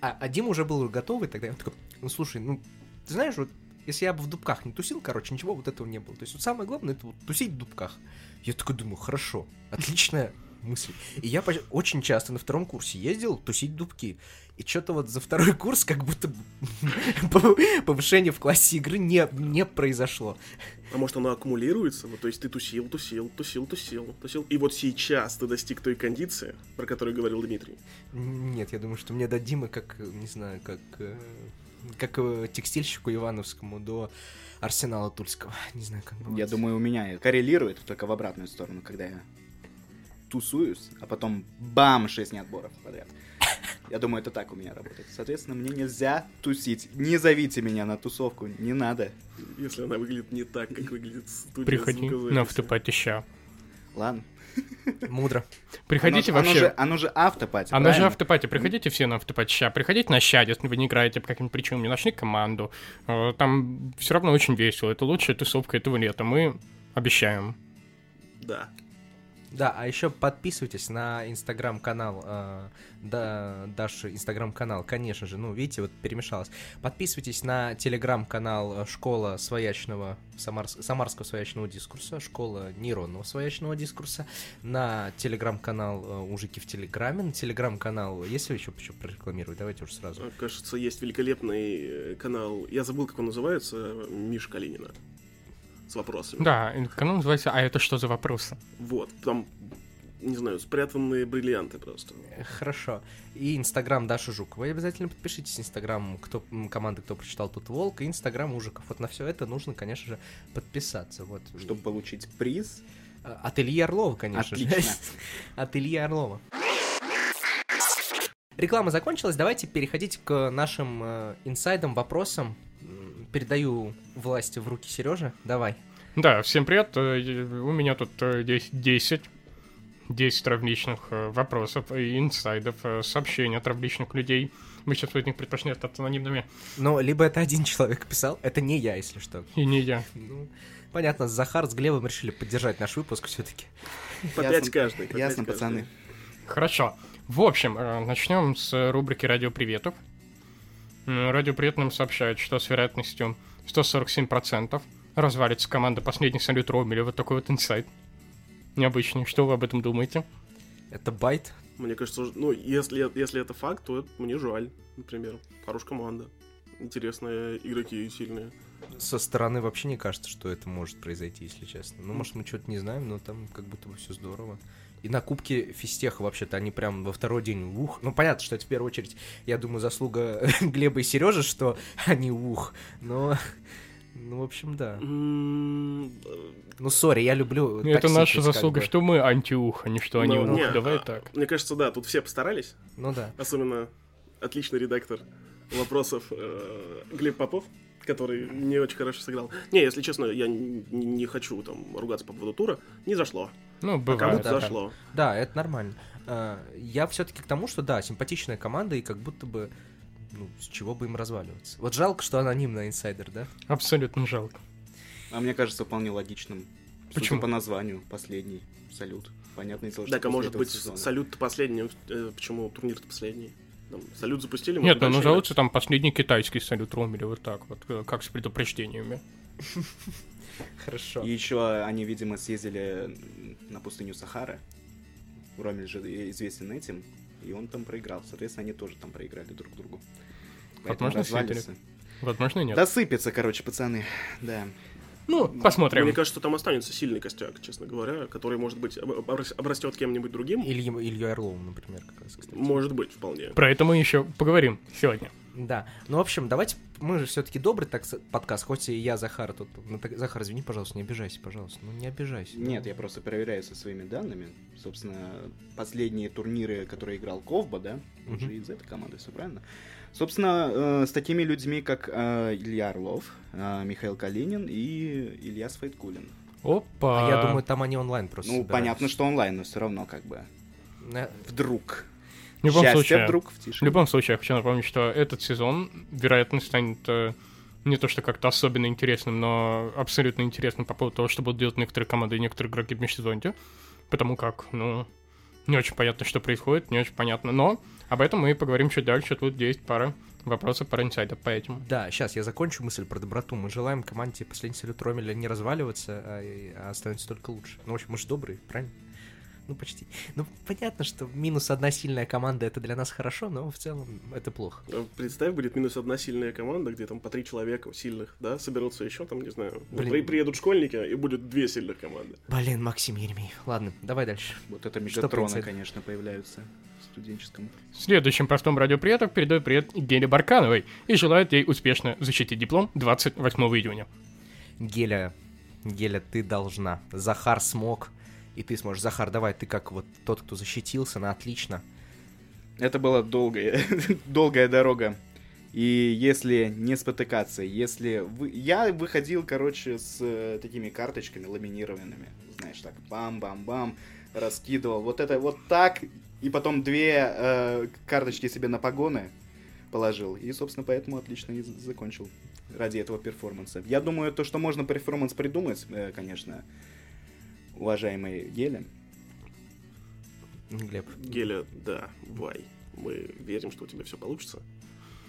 а, а Дима уже был готовый тогда. Он такой, ну слушай, ну ты знаешь, вот если я бы в дубках не тусил, короче, ничего вот этого не было. То есть вот самое главное это вот тусить в дубках. Я такой думаю, хорошо, отличная мысль. И я очень часто на втором курсе ездил тусить дубки. И что-то вот за второй курс как будто повышение в классе игры не, не произошло. А может оно аккумулируется? Вот, то есть ты тусил, тусил, тусил, тусил, тусил. И вот сейчас ты достиг той кондиции, про которую говорил Дмитрий. Нет, я думаю, что мне до Димы, как, не знаю, как, э, как э, текстильщику Ивановскому до Арсенала Тульского. Не знаю, как было. Я думаю, у меня коррелирует только в обратную сторону, когда я тусуюсь, а потом бам, 6 неотборов подряд. Я думаю, это так у меня работает. Соответственно, мне нельзя тусить. Не зовите меня на тусовку, не надо. Если она выглядит не так, как выглядит студия Приходи на автопати ща. Ладно. Мудро. Приходите оно, вообще... Оно же, оно же автопати, Оно же правильно? автопати, приходите все на автопати ща, приходите на ща, если вы не играете по каким-то причинам, не нашли команду. Э, Там все равно очень весело, это лучшая тусовка этого лета, мы обещаем. Да. Да, а еще подписывайтесь на инстаграм-канал, э, да, Даши инстаграм-канал, конечно же, ну, видите, вот перемешалось. Подписывайтесь на телеграм-канал э, Школа своячного, Самарс, Самарского своячного дискурса, Школа нейронного своячного дискурса, на телеграм-канал э, Ужики в Телеграме, на телеграм-канал, если еще что прорекламировать, давайте уже сразу. Кажется, есть великолепный э, канал, я забыл, как он называется, Миш Калинина. С вопросами. Да, канал называется «А это что за вопросы?» Вот, там, не знаю, спрятанные бриллианты просто. Хорошо. И инстаграм Даши Жуковой. И обязательно подпишитесь инстаграм кто, команды, кто прочитал тут Волк, и инстаграм Ужиков. Вот на все это нужно, конечно же, подписаться. Вот. Чтобы получить приз. От Ильи Орлова, конечно же. Отлично. От Ильи Орлова. Реклама закончилась, давайте переходить к нашим э, инсайдам, вопросам. Передаю власти в руки Сережи. Давай. Да, всем привет. Э, У меня тут э, здесь 10, 10 различных э, вопросов и инсайдов, э, сообщений от различных людей. Мы сейчас будем их предпочтем стать анонимными. Но либо это один человек писал, это не я, если что. И не я. Ну, понятно, Захар с Глебом решили поддержать наш выпуск все-таки. По пять каждый. Ясно, пацаны. Хорошо. В общем, э, начнем с рубрики «Радио приветов». Радио Привет нам сообщает, что с вероятностью 147% развалится команда «Последний салют Ромеля». Вот такой вот инсайт. Необычный. Что вы об этом думаете? Это байт. Мне кажется, ну, если, если это факт, то это мне жаль, например. Хорошая команда. Интересные игроки, сильные. Со стороны вообще не кажется, что это может произойти, если честно. Ну, может, мы что-то не знаем, но там как будто бы все здорово. И на Кубке Фистеха вообще-то они прям во второй день ух. Ну, понятно, что это в первую очередь, я думаю, заслуга Глеба и Сережи, что они ух. Но, ну, в общем, да. Ну, сори, я люблю Это так наша сикать, как заслуга, бы. что мы антиух, а не что они Ну, ух. Давай а, так. Мне кажется, да, тут все постарались. Ну да. Особенно отличный редактор вопросов э, Глеб Попов, который не очень хорошо сыграл. Не, если честно, я не, не хочу там ругаться по поводу тура. Не зашло. Ну, А бывает. кому-то да, зашло. Да, это нормально. А, Я все-таки к тому, что да, симпатичная команда, и как будто бы ну, с чего бы им разваливаться. Вот жалко, что анонимный инсайдер, да? Абсолютно жалко. А мне кажется, вполне логичным. Судя Почему? по названию, последний салют. Понятное дело, что Так, а может быть, сезона. салют последний, э, почему турнир последний? Там, салют запустили, Нет, ну дальше назовется там последний китайский салют Ромеля, вот так вот, э, как с предупреждениями. Хорошо. И еще они, видимо, съездили на пустыню Сахара. Ромель же известен этим, и он там проиграл. Соответственно, они тоже там проиграли друг другу. Поэтому Возможно, развалится. Возможно, и нет. Досыпется, короче, пацаны. Да. Ну, Мне посмотрим. кажется, там останется сильный костяк, честно говоря, который, может быть, об- обрас- обрастет кем-нибудь другим. Ильи, Илью Орловым, например, как раз, кстати. Может быть, вполне. Про это мы еще поговорим сегодня. Да. Ну, в общем, давайте, мы же все-таки добрый так, подкаст, хоть и я, Захар, тут... ну, так- Захар, извини, пожалуйста, не обижайся, пожалуйста. Ну, не обижайся. Нет, я просто проверяю со своими данными. Собственно, последние турниры, которые играл Ковба, да, он Мгм. же из этой команды, все правильно. Собственно, э, с такими людьми, как э, Илья Орлов, э, Михаил Калинин и Илья Сфайткулин. Опа. А я думаю, там они онлайн просто Ну, собираются. понятно, что онлайн, но все равно как бы. Вдруг. В любом Счастье случае, вдруг в в тишине. любом случае, я хочу напомнить, что этот сезон, вероятно, станет э, не то что как-то особенно интересным, но абсолютно интересным по поводу того, что будут делать некоторые команды и некоторые игроки в межсезонье. Потому как, ну, не очень понятно, что происходит, не очень понятно. Но об этом мы поговорим чуть дальше. Тут есть пара вопросов, пара инсайдов по этим. Да, сейчас я закончу мысль про доброту. Мы желаем команде последний салют Ромеля не разваливаться, а, и- а становиться только лучше. Ну, в общем, мы же добрые, правильно? Ну, почти. Ну, понятно, что минус одна сильная команда это для нас хорошо, но в целом это плохо. А Представь, будет минус одна сильная команда, где там по три человека сильных, да, соберутся еще там, не знаю, вот Блин. при- приедут школьники, и будет две сильных команды. Блин, Максим Еремеев. Ладно, давай дальше. Вот это мегатроны, конечно, появляются в студенческом. В следующем простом радиоприветок передаю привет Геле Баркановой и желает ей успешно защитить диплом 28 июня. Геля, Геля, ты должна. Захар смог, и ты сможешь. Захар, давай, ты как вот тот, кто защитился, на отлично. Это была долгая, долгая дорога. И если не спотыкаться, если... Вы... Я выходил, короче, с э, такими карточками ламинированными. Знаешь, так, бам-бам-бам, раскидывал. Вот это вот так, и потом две э, карточки себе на погоны положил. И, собственно, поэтому отлично и закончил ради этого перформанса. Я думаю, то, что можно перформанс придумать, э, конечно, уважаемые Гели, Глеб. Геля, да, Вай. Мы верим, что у тебя все получится.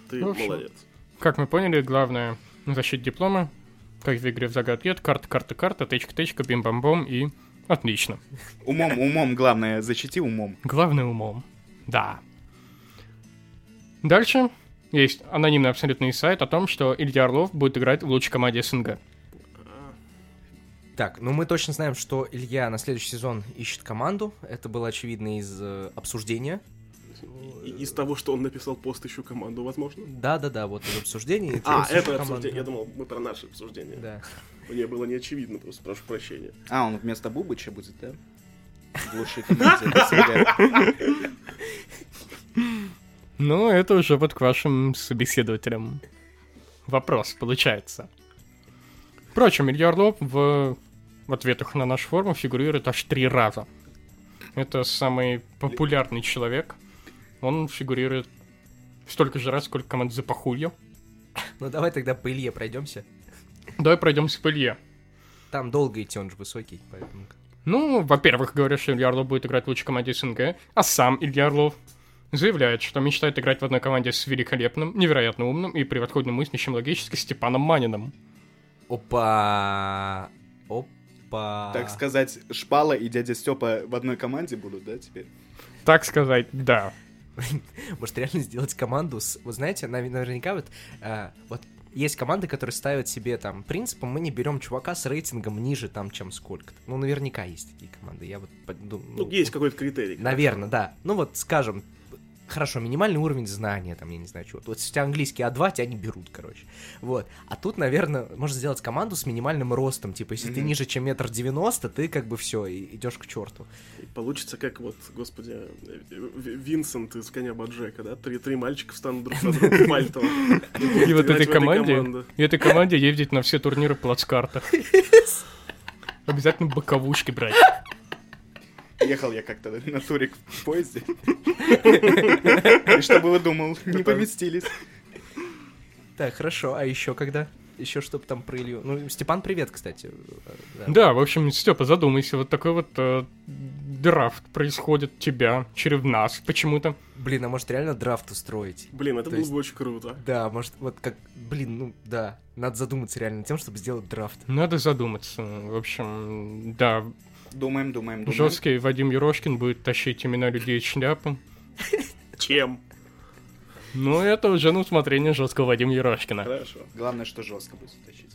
Ты Ну, молодец. Как мы поняли, главное защита диплома, как в игре в загадке, это карта, карта, карта, тычка, тычка, бим-бам-бом и отлично. Умом, умом, главное, защити умом. Главное умом. Да. Дальше есть анонимный абсолютный сайт о том, что Илья Орлов будет играть в лучшей команде СНГ. Так, ну мы точно знаем, что Илья на следующий сезон ищет команду. Это было очевидно из э, обсуждения. и- Из того, что он написал пост «Ищу команду», возможно? Да-да-да, вот из обсуждений. А, «Ищу это команду». обсуждение. Я думал, мы про наше обсуждение. Да. Мне было не очевидно, просто прошу прощения. А, он вместо Бубыча будет, да? СНГ. Ну, это уже вот к вашим собеседователям вопрос получается. Впрочем, Илья Орлов в, в ответах на нашу форму фигурирует аж три раза. Это самый популярный человек. Он фигурирует столько же раз, сколько команда за похулью. Ну давай тогда по Илье пройдемся. Давай пройдемся по Илье. Там долго идти, он же высокий, поэтому... Ну, во-первых, говорят, что Илья Орлов будет играть в лучшей команде СНГ, а сам Илья Орлов заявляет, что мечтает играть в одной команде с великолепным, невероятно умным и превосходно мыслящим логически Степаном Маниным. Опа! Опа! Так сказать, Шпала и дядя Степа в одной команде будут, да, теперь? Так сказать, да. Может реально сделать команду с... Вы знаете, нав- наверняка вот... э, вот есть команды, которые ставят себе там принципом, мы не берем чувака с рейтингом ниже там, чем сколько-то. Ну, наверняка есть такие команды. Я вот подумал... Ну, есть какой-то критерий. Наверное, да. Ну вот, скажем, хорошо, минимальный уровень знания, там, я не знаю, чего. Вот если у тебя английский А2, тебя не берут, короче. Вот. А тут, наверное, можно сделать команду с минимальным ростом. Типа, если ты Мгм. ниже, чем метр девяносто, ты как бы все, идешь к черту. И Получится как вот, господи, э, Винсент из «Коня Боджека», да? Три, три мальчика встанут друг на друга пальтом. И вот этой команде, и этой команде ездить на все турниры в плацкартах. Обязательно боковушки брать. Ехал я как-то на турик в поезде. И что было думал, не поместились. Так, хорошо. А еще когда? Еще чтобы там про Илью. Ну, Степан, привет, кстати. Да. Да, в общем, Степа, задумайся, вот такой вот э, драфт происходит тебя через нас почему-то. Блин, а может реально драфт устроить? Блин, это То было есть- бы очень круто. Да, может, вот как, блин, ну да, надо задуматься реально тем, чтобы сделать драфт. Надо задуматься. В общем, да, Думаем, думаем, думаем. жесткий Вадим Ерошкин будет тащить имена людей шляпы. Чем? Ну, это уже на усмотрение жесткого Вадима Ерошкина. Хорошо. Главное, что жестко будет тащить.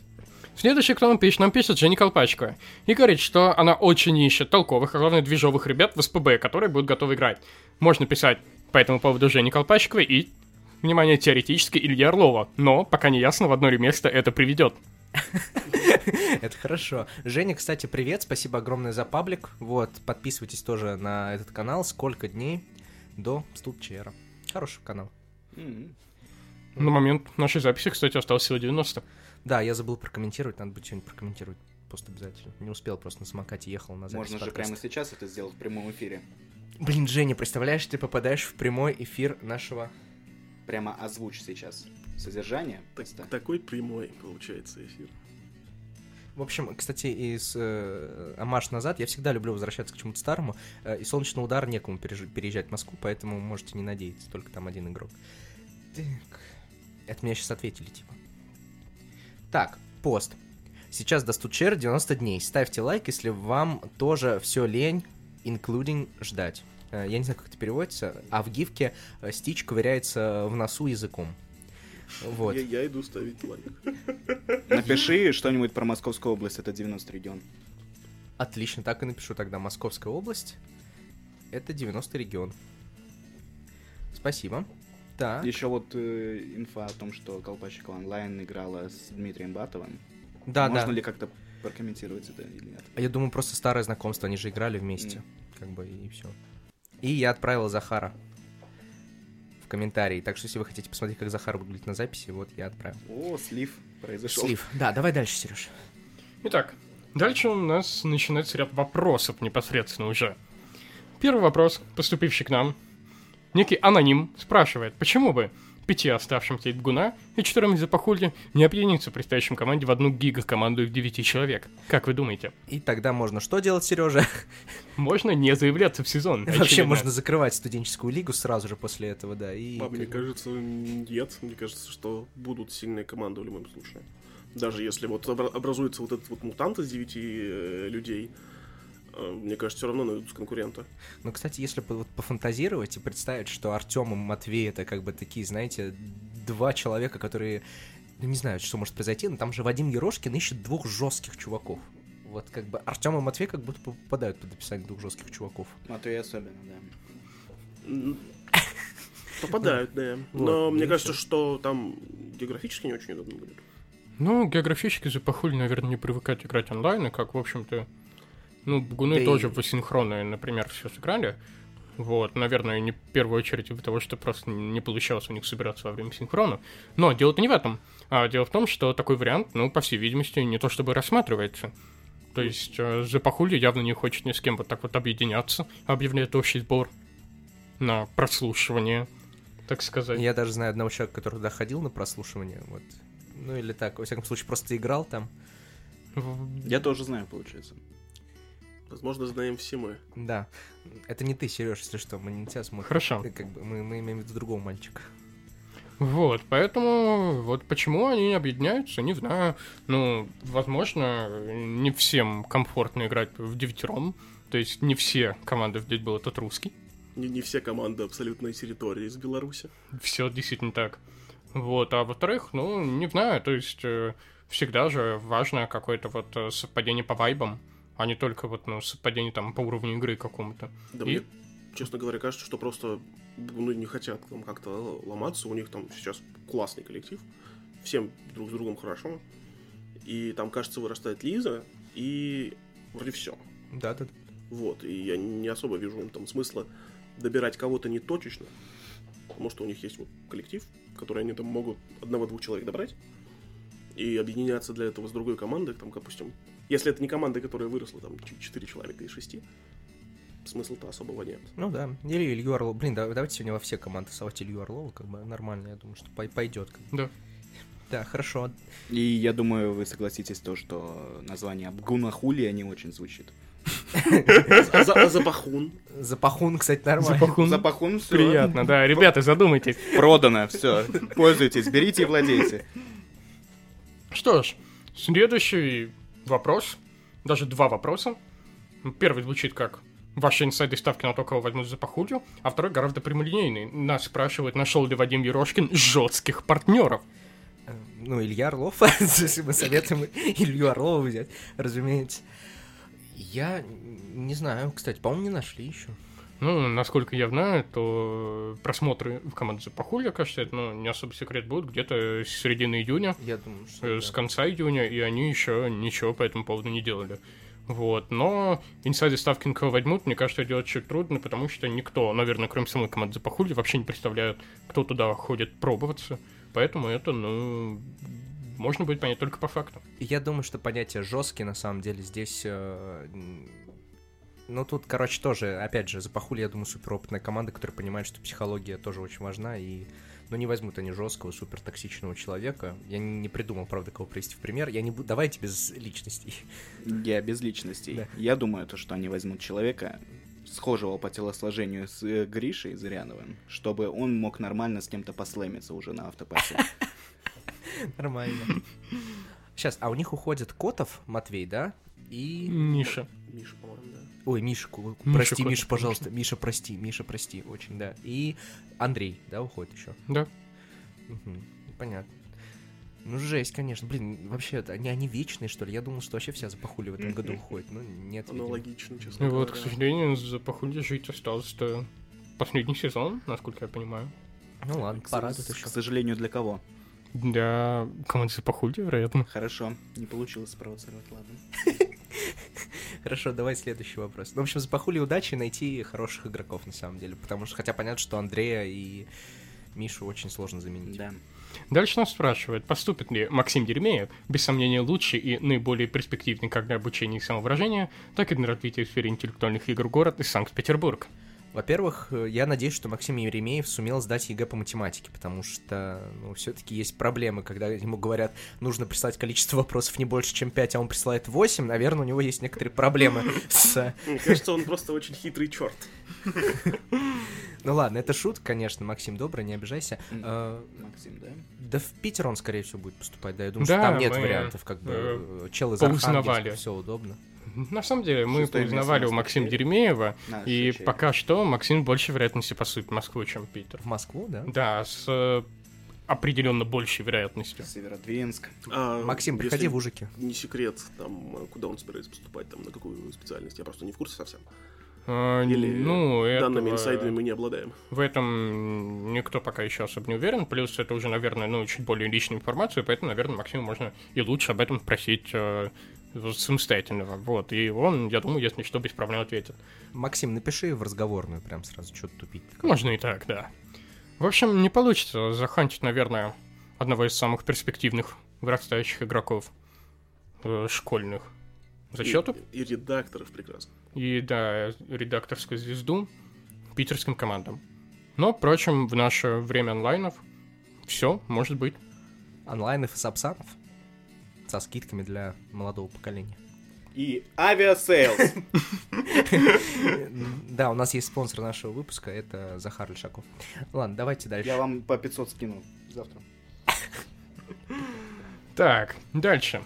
Следующий, кто нам пишет, нам пишет Женя Колпачкова. И говорит, что она очень ищет толковых, а главное движовых ребят в СПБ, которые будут готовы играть. Можно писать по этому поводу Жене Колпачковой и, внимание, теоретически Илья Орлова. Но пока не ясно, в одно ли место это приведет. Это хорошо. Женя, кстати, привет, спасибо огромное за паблик. Вот, подписывайтесь тоже на этот канал. Сколько дней до студчера. Хороший канал. На момент нашей записи, кстати, осталось всего 90. Да, я забыл прокомментировать, надо будет что-нибудь прокомментировать. Просто обязательно. Не успел, просто на самокате ехал на запись Можно же прямо сейчас это сделать в прямом эфире. Блин, Женя, представляешь, ты попадаешь в прямой эфир нашего... Прямо озвучь сейчас содержание. Так- такой прямой получается эфир. В общем, кстати, из э, Амаш назад я всегда люблю возвращаться к чему-то старому. Э, и солнечный удар некому переж- переезжать в Москву, поэтому можете не надеяться, только там один игрок. Так. Это меня сейчас ответили, типа. Так, пост. Сейчас до стучер 90 дней. Ставьте лайк, если вам тоже все лень, including ждать. Э, Я не знаю, как это переводится, а в гифке э, Стич ковыряется в носу языком. Вот. Я, я иду ставить лайк. Напиши что-нибудь про Московскую область, это 90 регион. Отлично, так и напишу тогда. Московская область. Это 90 регион. Спасибо. Так. Еще вот э, инфа о том, что Колпачева онлайн играла с Дмитрием Батовым. Да, Можно да. ли как-то прокомментировать это или нет? А Я думаю, просто старое знакомство, они же играли вместе. Как бы и все. И я отправил Захара в комментарии. Так что, если вы хотите посмотреть, как Захар выглядит на записи, вот я отправил. О, слив произошел. Слив. Да, давай дальше, Сереж. Итак, дальше у нас начинается ряд вопросов непосредственно уже. Первый вопрос, поступивший к нам. Некий аноним спрашивает, почему бы пяти оставшимся из Гуна и четырем из Запахулья не объединиться в предстоящем команде в одну гига-команду из девяти человек. Как вы думаете? И тогда можно что делать, Сережа? Можно не заявляться в сезон. Вообще очевидно. можно закрывать студенческую лигу сразу же после этого, да. И А мне кажется, нет. Мне кажется, что будут сильные команды в любом случае. Даже если вот обра- образуется вот этот вот мутант из девяти э, людей, э, мне кажется, все равно найдутся конкуренты. Ну, кстати, если вот пофантазировать и представить, что Артем и Матвей это как бы такие, знаете, два человека, которые, ну, не знаю, что может произойти, но там же Вадим Ерошкин ищет двух жестких чуваков. Вот как бы Артем и Матвей как будто попадают под описание двух жестких чуваков. Матвей особенно, да. Попадают, да. Вот, Но мне ну кажется, всё. что там географически не очень удобно будет. Ну, географически Запахуль, наверное, не привыкать играть онлайн, и как, в общем-то, ну, Гуны Да и- тоже в асинхронные, например, все сыграли. Вот, наверное, не в первую очередь из-за того, что просто не получалось у них собираться во время синхрона. Но дело-то не в этом. А дело в том, что такой вариант, ну, по всей видимости, не то чтобы рассматривается. То есть э, Запахуль явно не хочет ни с кем вот так вот объединяться, объявляет общий сбор на прослушивание, так сказать. Я даже знаю одного человека, который туда ходил на прослушивание, вот. Ну или так, во всяком случае, просто играл там. Я тоже знаю, получается. Возможно, знаем все мы. Да. Это не ты, Сереж, если что, мы не тебя смотрим. Хорошо. Ты Как бы, мы, мы имеем в виду другого мальчика. Вот, поэтому вот почему они объединяются, не знаю. Ну, возможно, не всем комфортно играть в девятером. То есть не все команды в был этот русский. Не, не все команды абсолютной территории из Беларуси. Все действительно так. Вот, а во-вторых, ну, не знаю, то есть э, всегда же важно какое-то вот э, совпадение по вайбам, а не только вот, ну, совпадение там по уровню игры какому-то. Да И- мне, честно говоря, кажется, что просто ну, не хотят там как-то ломаться. У них там сейчас классный коллектив. Всем друг с другом хорошо. И там, кажется, вырастает Лиза, и вроде все. Да, да. Вот. И я не особо вижу там смысла добирать кого-то не точечно. Потому что у них есть вот коллектив, который они там могут одного-двух человек добрать. И объединяться для этого с другой командой, там, допустим, если это не команда, которая выросла, там, 4 человека из 6, смысла-то особого нет. Ну да. Или Илью Орлова. Блин, да- давайте сегодня во все команды совать Илью Орлова, как бы нормально, я думаю, что пой- пойдет. как бы. Да. Да, хорошо. И я думаю, вы согласитесь то, что название Гунахули не очень звучит. А, а Запахун? Запахун, кстати, нормально. Запахун. Запахун всё. Приятно, да. Ребята, задумайтесь. Продано, все. Пользуйтесь, берите и владейте. Что ж, следующий вопрос, даже два вопроса. Первый звучит как Ваши инсайды ставки на то, кого возьмут за похудью, а второй гораздо прямолинейный. Нас спрашивают, нашел ли Вадим Ерошкин жестких партнеров. Э, Ну, Илья Орлов, если мы советуем Илью Орлова взять, разумеется. Я не знаю, кстати, по-моему, не нашли еще. Ну, насколько я знаю, то просмотры в команде за похудью, кажется, это ну, не особо секрет будут где-то с середины июня, Я думаю, что... э, да. с конца июня, и они еще ничего по этому поводу не делали. Вот, но инсайды ставки на кого возьмут, мне кажется, делать чуть трудно, потому что никто, наверное, кроме самой команды за похудью, вообще не представляет, кто туда ходит пробоваться. Поэтому это, ну, можно будет понять только по факту. Я думаю, что понятие жесткий на самом деле здесь. э, Ну, тут, короче, тоже, опять же, Запахули, я думаю, суперопытная команда, которая понимает, что психология тоже очень важна, и ну, не возьмут они жесткого, супер токсичного человека. Я не не придумал, правда, кого привести в пример. Я не буду. Давайте без личностей. Я без личностей. Да. Я думаю, то, что они возьмут человека, схожего по телосложению с э, Гришей Зыряновым, чтобы он мог нормально с кем-то послэмиться уже на автопассе. Нормально. Сейчас, а у них уходит Котов, Матвей, да? И... Миша. Миша, по-моему, да. Ой, Миша, ку- Миша прости, Котов, Миша, пожалуйста. конечно. Миша, прости, Миша, прости, очень, да. И Андрей, да, уходит еще. Да. Мгм, Понятно. Ну, жесть, конечно. Блин, вообще, это они, они вечные, что ли? Я думал, что вообще вся запахули в этом году уходит. Ну, нет. видимо. Аналогично, честно И вот, к сожалению, за похудью жить остался последний сезон, насколько я понимаю. Ну ладно, с- еще. К сожалению, для кого? Для команды за похудью, вероятно. Хорошо, не получилось спровоцировать, ладно. Хорошо, давай следующий вопрос. Ну, в общем, запахули удачи найти хороших игроков, на самом деле. Потому что, хотя понятно, что Андрея и Мишу очень сложно заменить. Да. Дальше нас спрашивают, поступит ли Максим Еремеев, без сомнения лучший и наиболее перспективный как для обучения и самовыражения, так и для развития в сфере интеллектуальных игр город из Санкт-Петербург. Во-первых, э, я надеюсь, что Максим Еремеев сумел сдать ЕГЭ по математике, потому что, ну, все-таки есть проблемы, когда ему говорят, нужно прислать количество вопросов не больше, чем 5, а он присылает 8, наверное, у него есть некоторые проблемы с... Мне кажется, он просто очень хитрый черт. Ну ладно, это шутка, конечно, Максим, добрый, не обижайся. Э, Максим, да? Да в Питер он, скорее всего, будет поступать, да, я думаю, что там нет вариантов, как бы, э, э, чел из. Архангельска, все удобно. На самом деле, мы Шестое у Максима теперь. Деремеева, На и шучу. пока что Максим больше вероятности поступит в Москву, чем Питер. В Москву, да? Да, с э, определенно большей вероятностью. Северодвинск. А, Максим, если приходи в Ужики. Не секрет, там, а, куда он собирается поступать, там, на какую специальность, я просто не в курсе совсем. Э, Или ну, данными этого- инсайдами мы не обладаем. В этом никто пока еще особо не уверен. Плюс это уже, наверное, ну, чуть более личная информация, поэтому, наверное, Максиму можно и лучше об этом спросить э, самостоятельного. Вот. И он, я думаю, если что, без проблем ответит. Максим, напиши в разговорную прям сразу, что тупить. Можно и так, да. В общем, не получится захантить, наверное, одного из самых перспективных вырастающих игроков э, школьных зачетов. И, и редакторов прекрасно. И, да, редакторскую звезду питерским командам. Но, впрочем, в наше время онлайнов все может быть. Онлайнов и сапсанов со скидками для молодого поколения. И Aviasales. Да, у нас есть спонсор нашего выпуска, это Захар Лешаков. Ладно, давайте дальше. Я вам по 500 скину завтра. Так, дальше.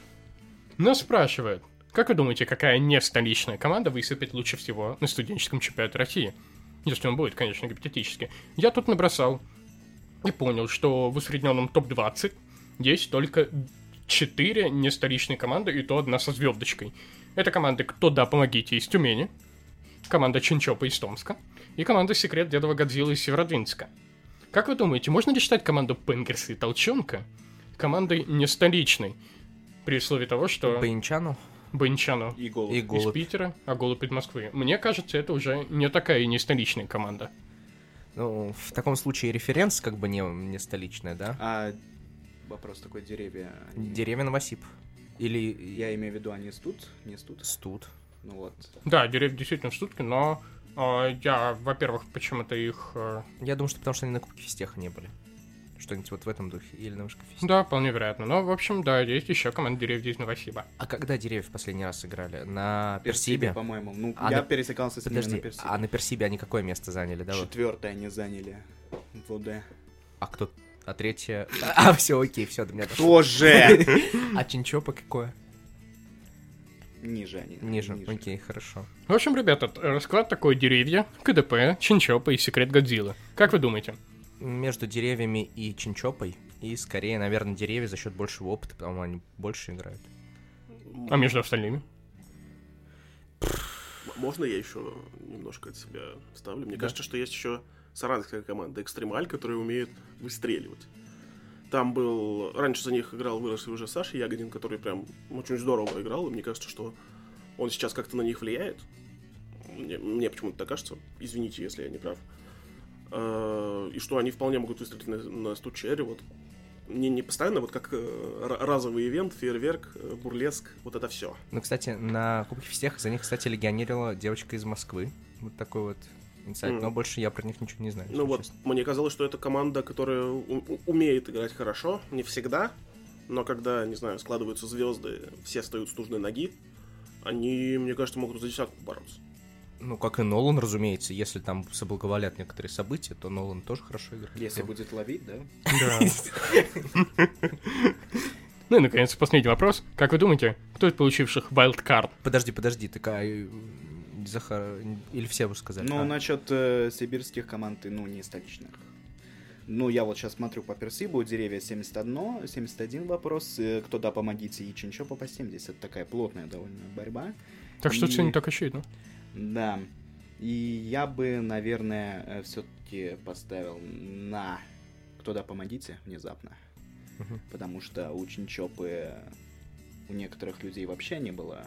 Нас спрашивают, как вы думаете, какая не столичная команда выступит лучше всего на студенческом чемпионате России? Если он будет, конечно, гипотетически. Я тут набросал и понял, что в усредненном топ-20 есть только 4 не столичные команды, и то одна со звездочкой. Это команды «Кто да, помогите» из Тюмени, команда Чинчопа из Томска и команда «Секрет Дедова Годзиллы» из Северодвинска. Как вы думаете, можно ли считать команду Пенгерса и Толчонка командой не столичной? При условии того, что Баинчану Бончано И голубь. и из Голубь. Питера, а Голубь из Москвы. Мне кажется, это уже не такая и не столичная команда. Ну, в таком случае референс как бы не, не столичная, да? А вопрос такой, деревья... они- Деревья Новосип. Или Я имею в виду, они стут? Не стут? Студ. Ну вот. Да, деревья действительно в штутке, но э, я, во-первых, почему-то их... э, Я думаю, что потому что они на Кубке Фистеха не были. Что-нибудь вот в этом духе. Или на Вышка Фистех. да, вполне вероятно. Но, в общем, да, есть еще команда деревьев из Новосиба. А когда деревья в последний раз играли? На Персибе, Персибе? по-моему. Ну, А я на- пересекался с ними Подожди, на Персибе. а на Персибе они какое место заняли, да? вот? Четвертое они заняли в ОД. А кто? А третье... А, все, окей, все, до меня дошло. Тоже! А Чинчопа какое? Ниже они. Ниже. Окей, хорошо. В общем, ребята, расклад такой. Деревья, КДП, Чинчопа и Секрет Годзиллы. Как вы думаете? Между деревьями и Чинчопой. И скорее, наверное, деревья за счет большего опыта, потому они больше играют. А между остальными? Можно я еще немножко от себя вставлю? Мне Да. кажется, что есть еще саранская команда Экстремаль, которая умеет выстреливать. Там был... Раньше за них играл выросший уже Саша Ягодин, который прям очень здорово играл, и мне кажется, что он сейчас как-то на них влияет. Мне, мне почему-то так кажется. Извините, если я не прав. Э, И что они вполне могут выстрелить на, на стучере. Вот не, не постоянно, вот как э, ра- разовый ивент, фейерверк, э, бурлеск, вот это все. Ну, кстати, на Кубке Фистеха за них, кстати, легионерила девочка из Москвы. Вот такой вот инсайт. Мгм. Но больше я про них ничего не знаю. Ну вот, честно. мне казалось, что это команда, которая умеет играть хорошо, не всегда, но когда, не знаю, складываются звезды, все встают с нужной ноги, они, мне кажется, могут за десятку бороться. Ну, как и Нолан, разумеется. Если там соблаговолят некоторые события, то Нолан тоже хорошо играет. Если Ну, будет ловить, да? Да. Ну и, наконец, последний вопрос. Как вы думаете, кто из получивших Wildcard Подожди, подожди, такая... Захар... Или все уже сказали? Ну, А, насчет э, сибирских команд, ну, не столичных. Ну, я вот сейчас смотрю по Персибу, деревья 71, 71 вопрос, э, кто да, помогите, и Чинчопа по 70. Такая плотная довольно борьба. Так что И- все не так очевидно. Да. И я бы, наверное, все-таки поставил на кто да, помогите внезапно. Мгм. Потому что у Чинчопы у некоторых людей вообще не было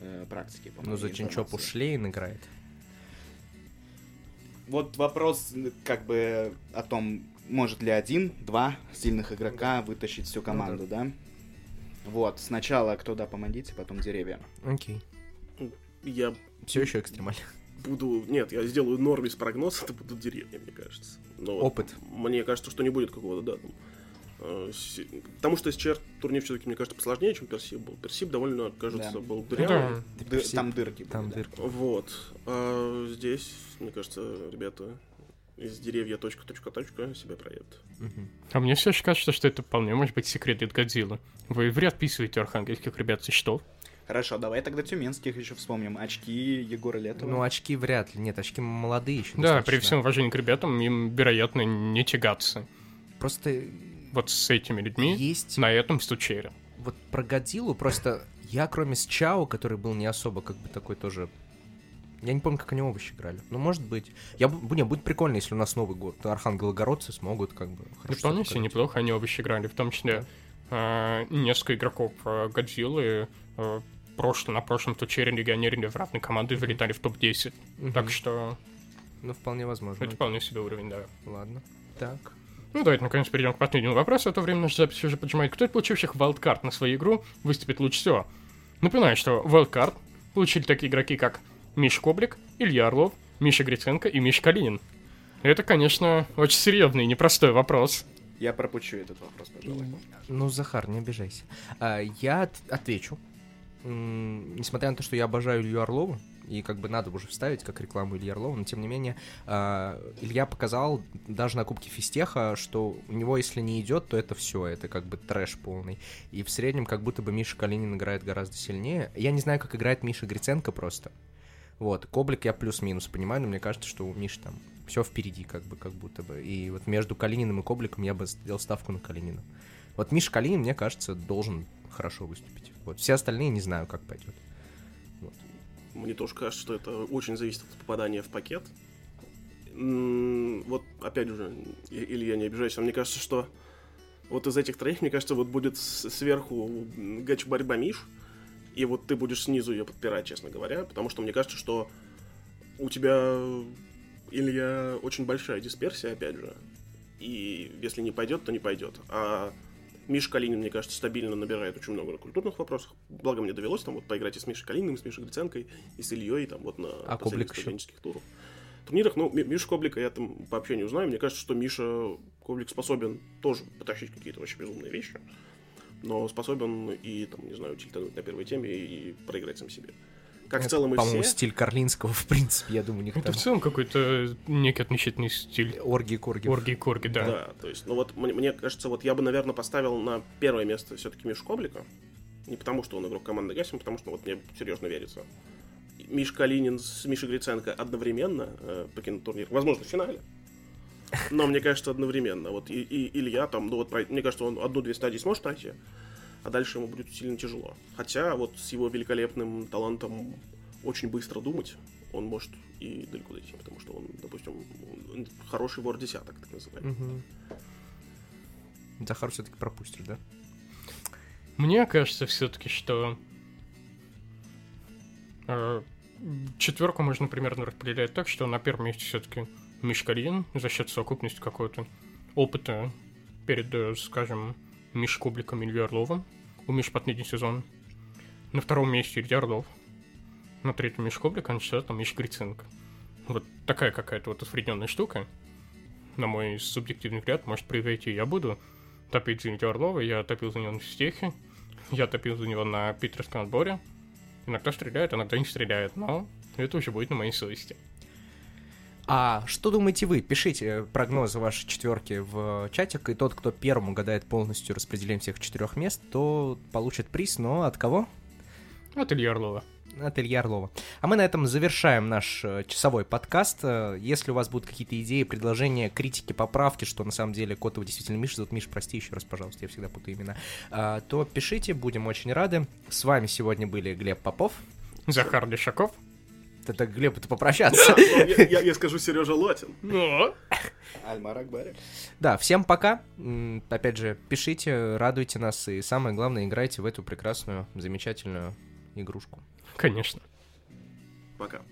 э, практики. по Ну, за Чинчопу. Шлейн играет. Вот вопрос как бы о том, может ли один, два сильных игрока вытащить всю команду, да? Вот, сначала кто да, помогите, потом деревья. Окей. Я Все еще экстремально. буду... Нет, я сделаю Норвис прогноз, это будут деревни, мне кажется. Но вот Опыт. Мне кажется, что не будет какого-то, да, там, Потому что СЧР турнир все-таки, мне кажется, посложнее, чем Персип был. Персип довольно, кажется, Да. был Ну дырявый. да. Там дырки. были, Там да. дырки. Вот. А здесь, мне кажется, ребята из деревья точка точка точка себя. Мгм. А мне все кажется, что это вполне может быть секрет от Годзиллы. Вы вряд описываете архангельских ребят со что? Хорошо, давай тогда тюменских еще вспомним. Очки Егора Летова. Ну, очки вряд ли. Нет, очки молодые еще. Да, при достаточно. всем уважении к ребятам, им, вероятно, не тягаться. Просто Вот с этими людьми есть... на этом стучере. Вот про Годзиллу просто... Я, кроме с Чао, который был не особо как бы такой тоже... Я не помню, как они овощи играли. Ну, может быть. Я, не, будет прикольно, если у нас Новый год. Архангелогородцы смогут как бы... И хорошо вполне себе неплохо они оба играли, в том числе а, несколько игроков а, Годзиллы а, прошло, на прошлом тучере легионеры в равной команды вылетали в топ-10. Мгм. Так что Ну, вполне возможно. это вполне себе уровень, да. Ладно. Так. Ну, давайте, наконец, перейдем к последнему вопросу, а то время наша запись уже поджимает. Кто из получивших wildcard на свою игру выступит лучше всего? Напоминаю, что wildcard получили такие игроки, как Миш Коблик, Илья Орлов, Миша Гриценко и Миш Калинин. Это, конечно, очень серьезный и непростой вопрос. Я пропущу этот вопрос, пожалуй. Ну, Захар, не обижайся. А, я от- отвечу. Несмотря на то, что я обожаю Илью Орлова, и как бы надо уже вставить как рекламу Ильи Орлова, но тем не менее а, Илья показал даже на Кубке Фистеха, что у него, если не идет, то это все, это как бы трэш полный. И в среднем как будто бы Миша Калинин играет гораздо сильнее. Я не знаю, как играет Миша Гриценко просто. Вот, Коблик я плюс-минус понимаю, но мне кажется, что у Миши там все впереди, как бы, как будто бы. И вот между Калининым и Кобликом я бы сделал ставку на Калинина. Вот Миша Калинин, мне кажется, должен хорошо выступить. Вот все остальные не знаю, как пойдет. Мне тоже кажется, что это очень зависит от попадания в пакет. Вот, опять же, или я не обижаюсь, а мне кажется, что вот из этих троих, мне кажется, вот будет сверху гач-борьба Миш, и вот ты будешь снизу ее подпирать, честно говоря, потому что мне кажется, что у тебя, Илья, очень большая дисперсия, опять же, и если не пойдет, то не пойдет. А Миша Калинин, мне кажется, стабильно набирает очень много на культурных вопросах. Благо мне довелось там вот поиграть и с Мишей Калининым, и с Мишей Гриценкой, и с Ильей, там вот на А последних студенческих турах. Турнирах, ну, Ми- Мишу Коблика я там по общению знаю. Мне кажется, что Миша Коблик способен тоже потащить какие-то очень безумные вещи. Но способен и, там, не знаю, тильтануть на первой теме и проиграть сам себе. Как в Это, целом и По-моему, все. стиль Карлинского, в принципе, я думаю, у них Это там в целом какой-то некий отличительный стиль. оргии корги. Орги корги, да. Да, то есть, ну вот мне, мне кажется, вот я бы, наверное, поставил на первое место все-таки Мишу Коблика. Не потому, что он игрок команды Гасим, а потому что вот мне серьезно верится. Миш Калинин с Мишей Гриценко одновременно э, покинут турнир. Возможно, в финале. Но мне кажется, одновременно. Вот и, и Илья там, ну вот, мне кажется, он одну-две стадии сможет пройти, а дальше ему будет сильно тяжело. Хотя вот с его великолепным талантом очень быстро думать, он может и далеко дойти, потому что он, допустим, хороший вор десяток, так называемый. Мгм. Захар все-таки пропустишь, да? Мне кажется все-таки, что э, четверку можно примерно распределять так, что на первом месте все-таки Миш Калинин за счет совокупности какого-то опыта перед, э, скажем, Миш Кубликом и Ильей Орловым. У Миш последний сезон. На втором месте Илья Орлов. На третьем Миш Кублик, а на четвертом Миш Гриценко. Вот такая какая-то вот усредненная штука, на мой субъективный взгляд, может произойти. Я буду топить за Илья Орлова, я топил за него на стехе, я топил за него на питерском отборе. Иногда стреляет, иногда не стреляет, но это уже будет на моей совести. А что думаете вы? Пишите прогнозы вашей четверки в чатик, и тот, кто первым угадает полностью распределение всех четырех мест, то получит приз, но от кого? От Ильи Орлова. от Ильи Орлова. А мы на этом завершаем наш э, часовой подкаст. Э, Если у вас будут какие-то идеи, предложения, критики, поправки, что на самом деле Котова действительно Миша зовут. Миш, прости еще раз, пожалуйста, я всегда путаю имена. А, То пишите, будем очень рады. С вами сегодня были Глеб Попов. Захар Лешаков. Это Глеб, это попрощаться. Ну, Я, я- я скажу Сережа Лотин. Ну, Альмар Акбари. Да, всем пока. Опять же, пишите, радуйте нас и самое главное, играйте в эту прекрасную, замечательную игрушку. конечно. Пока.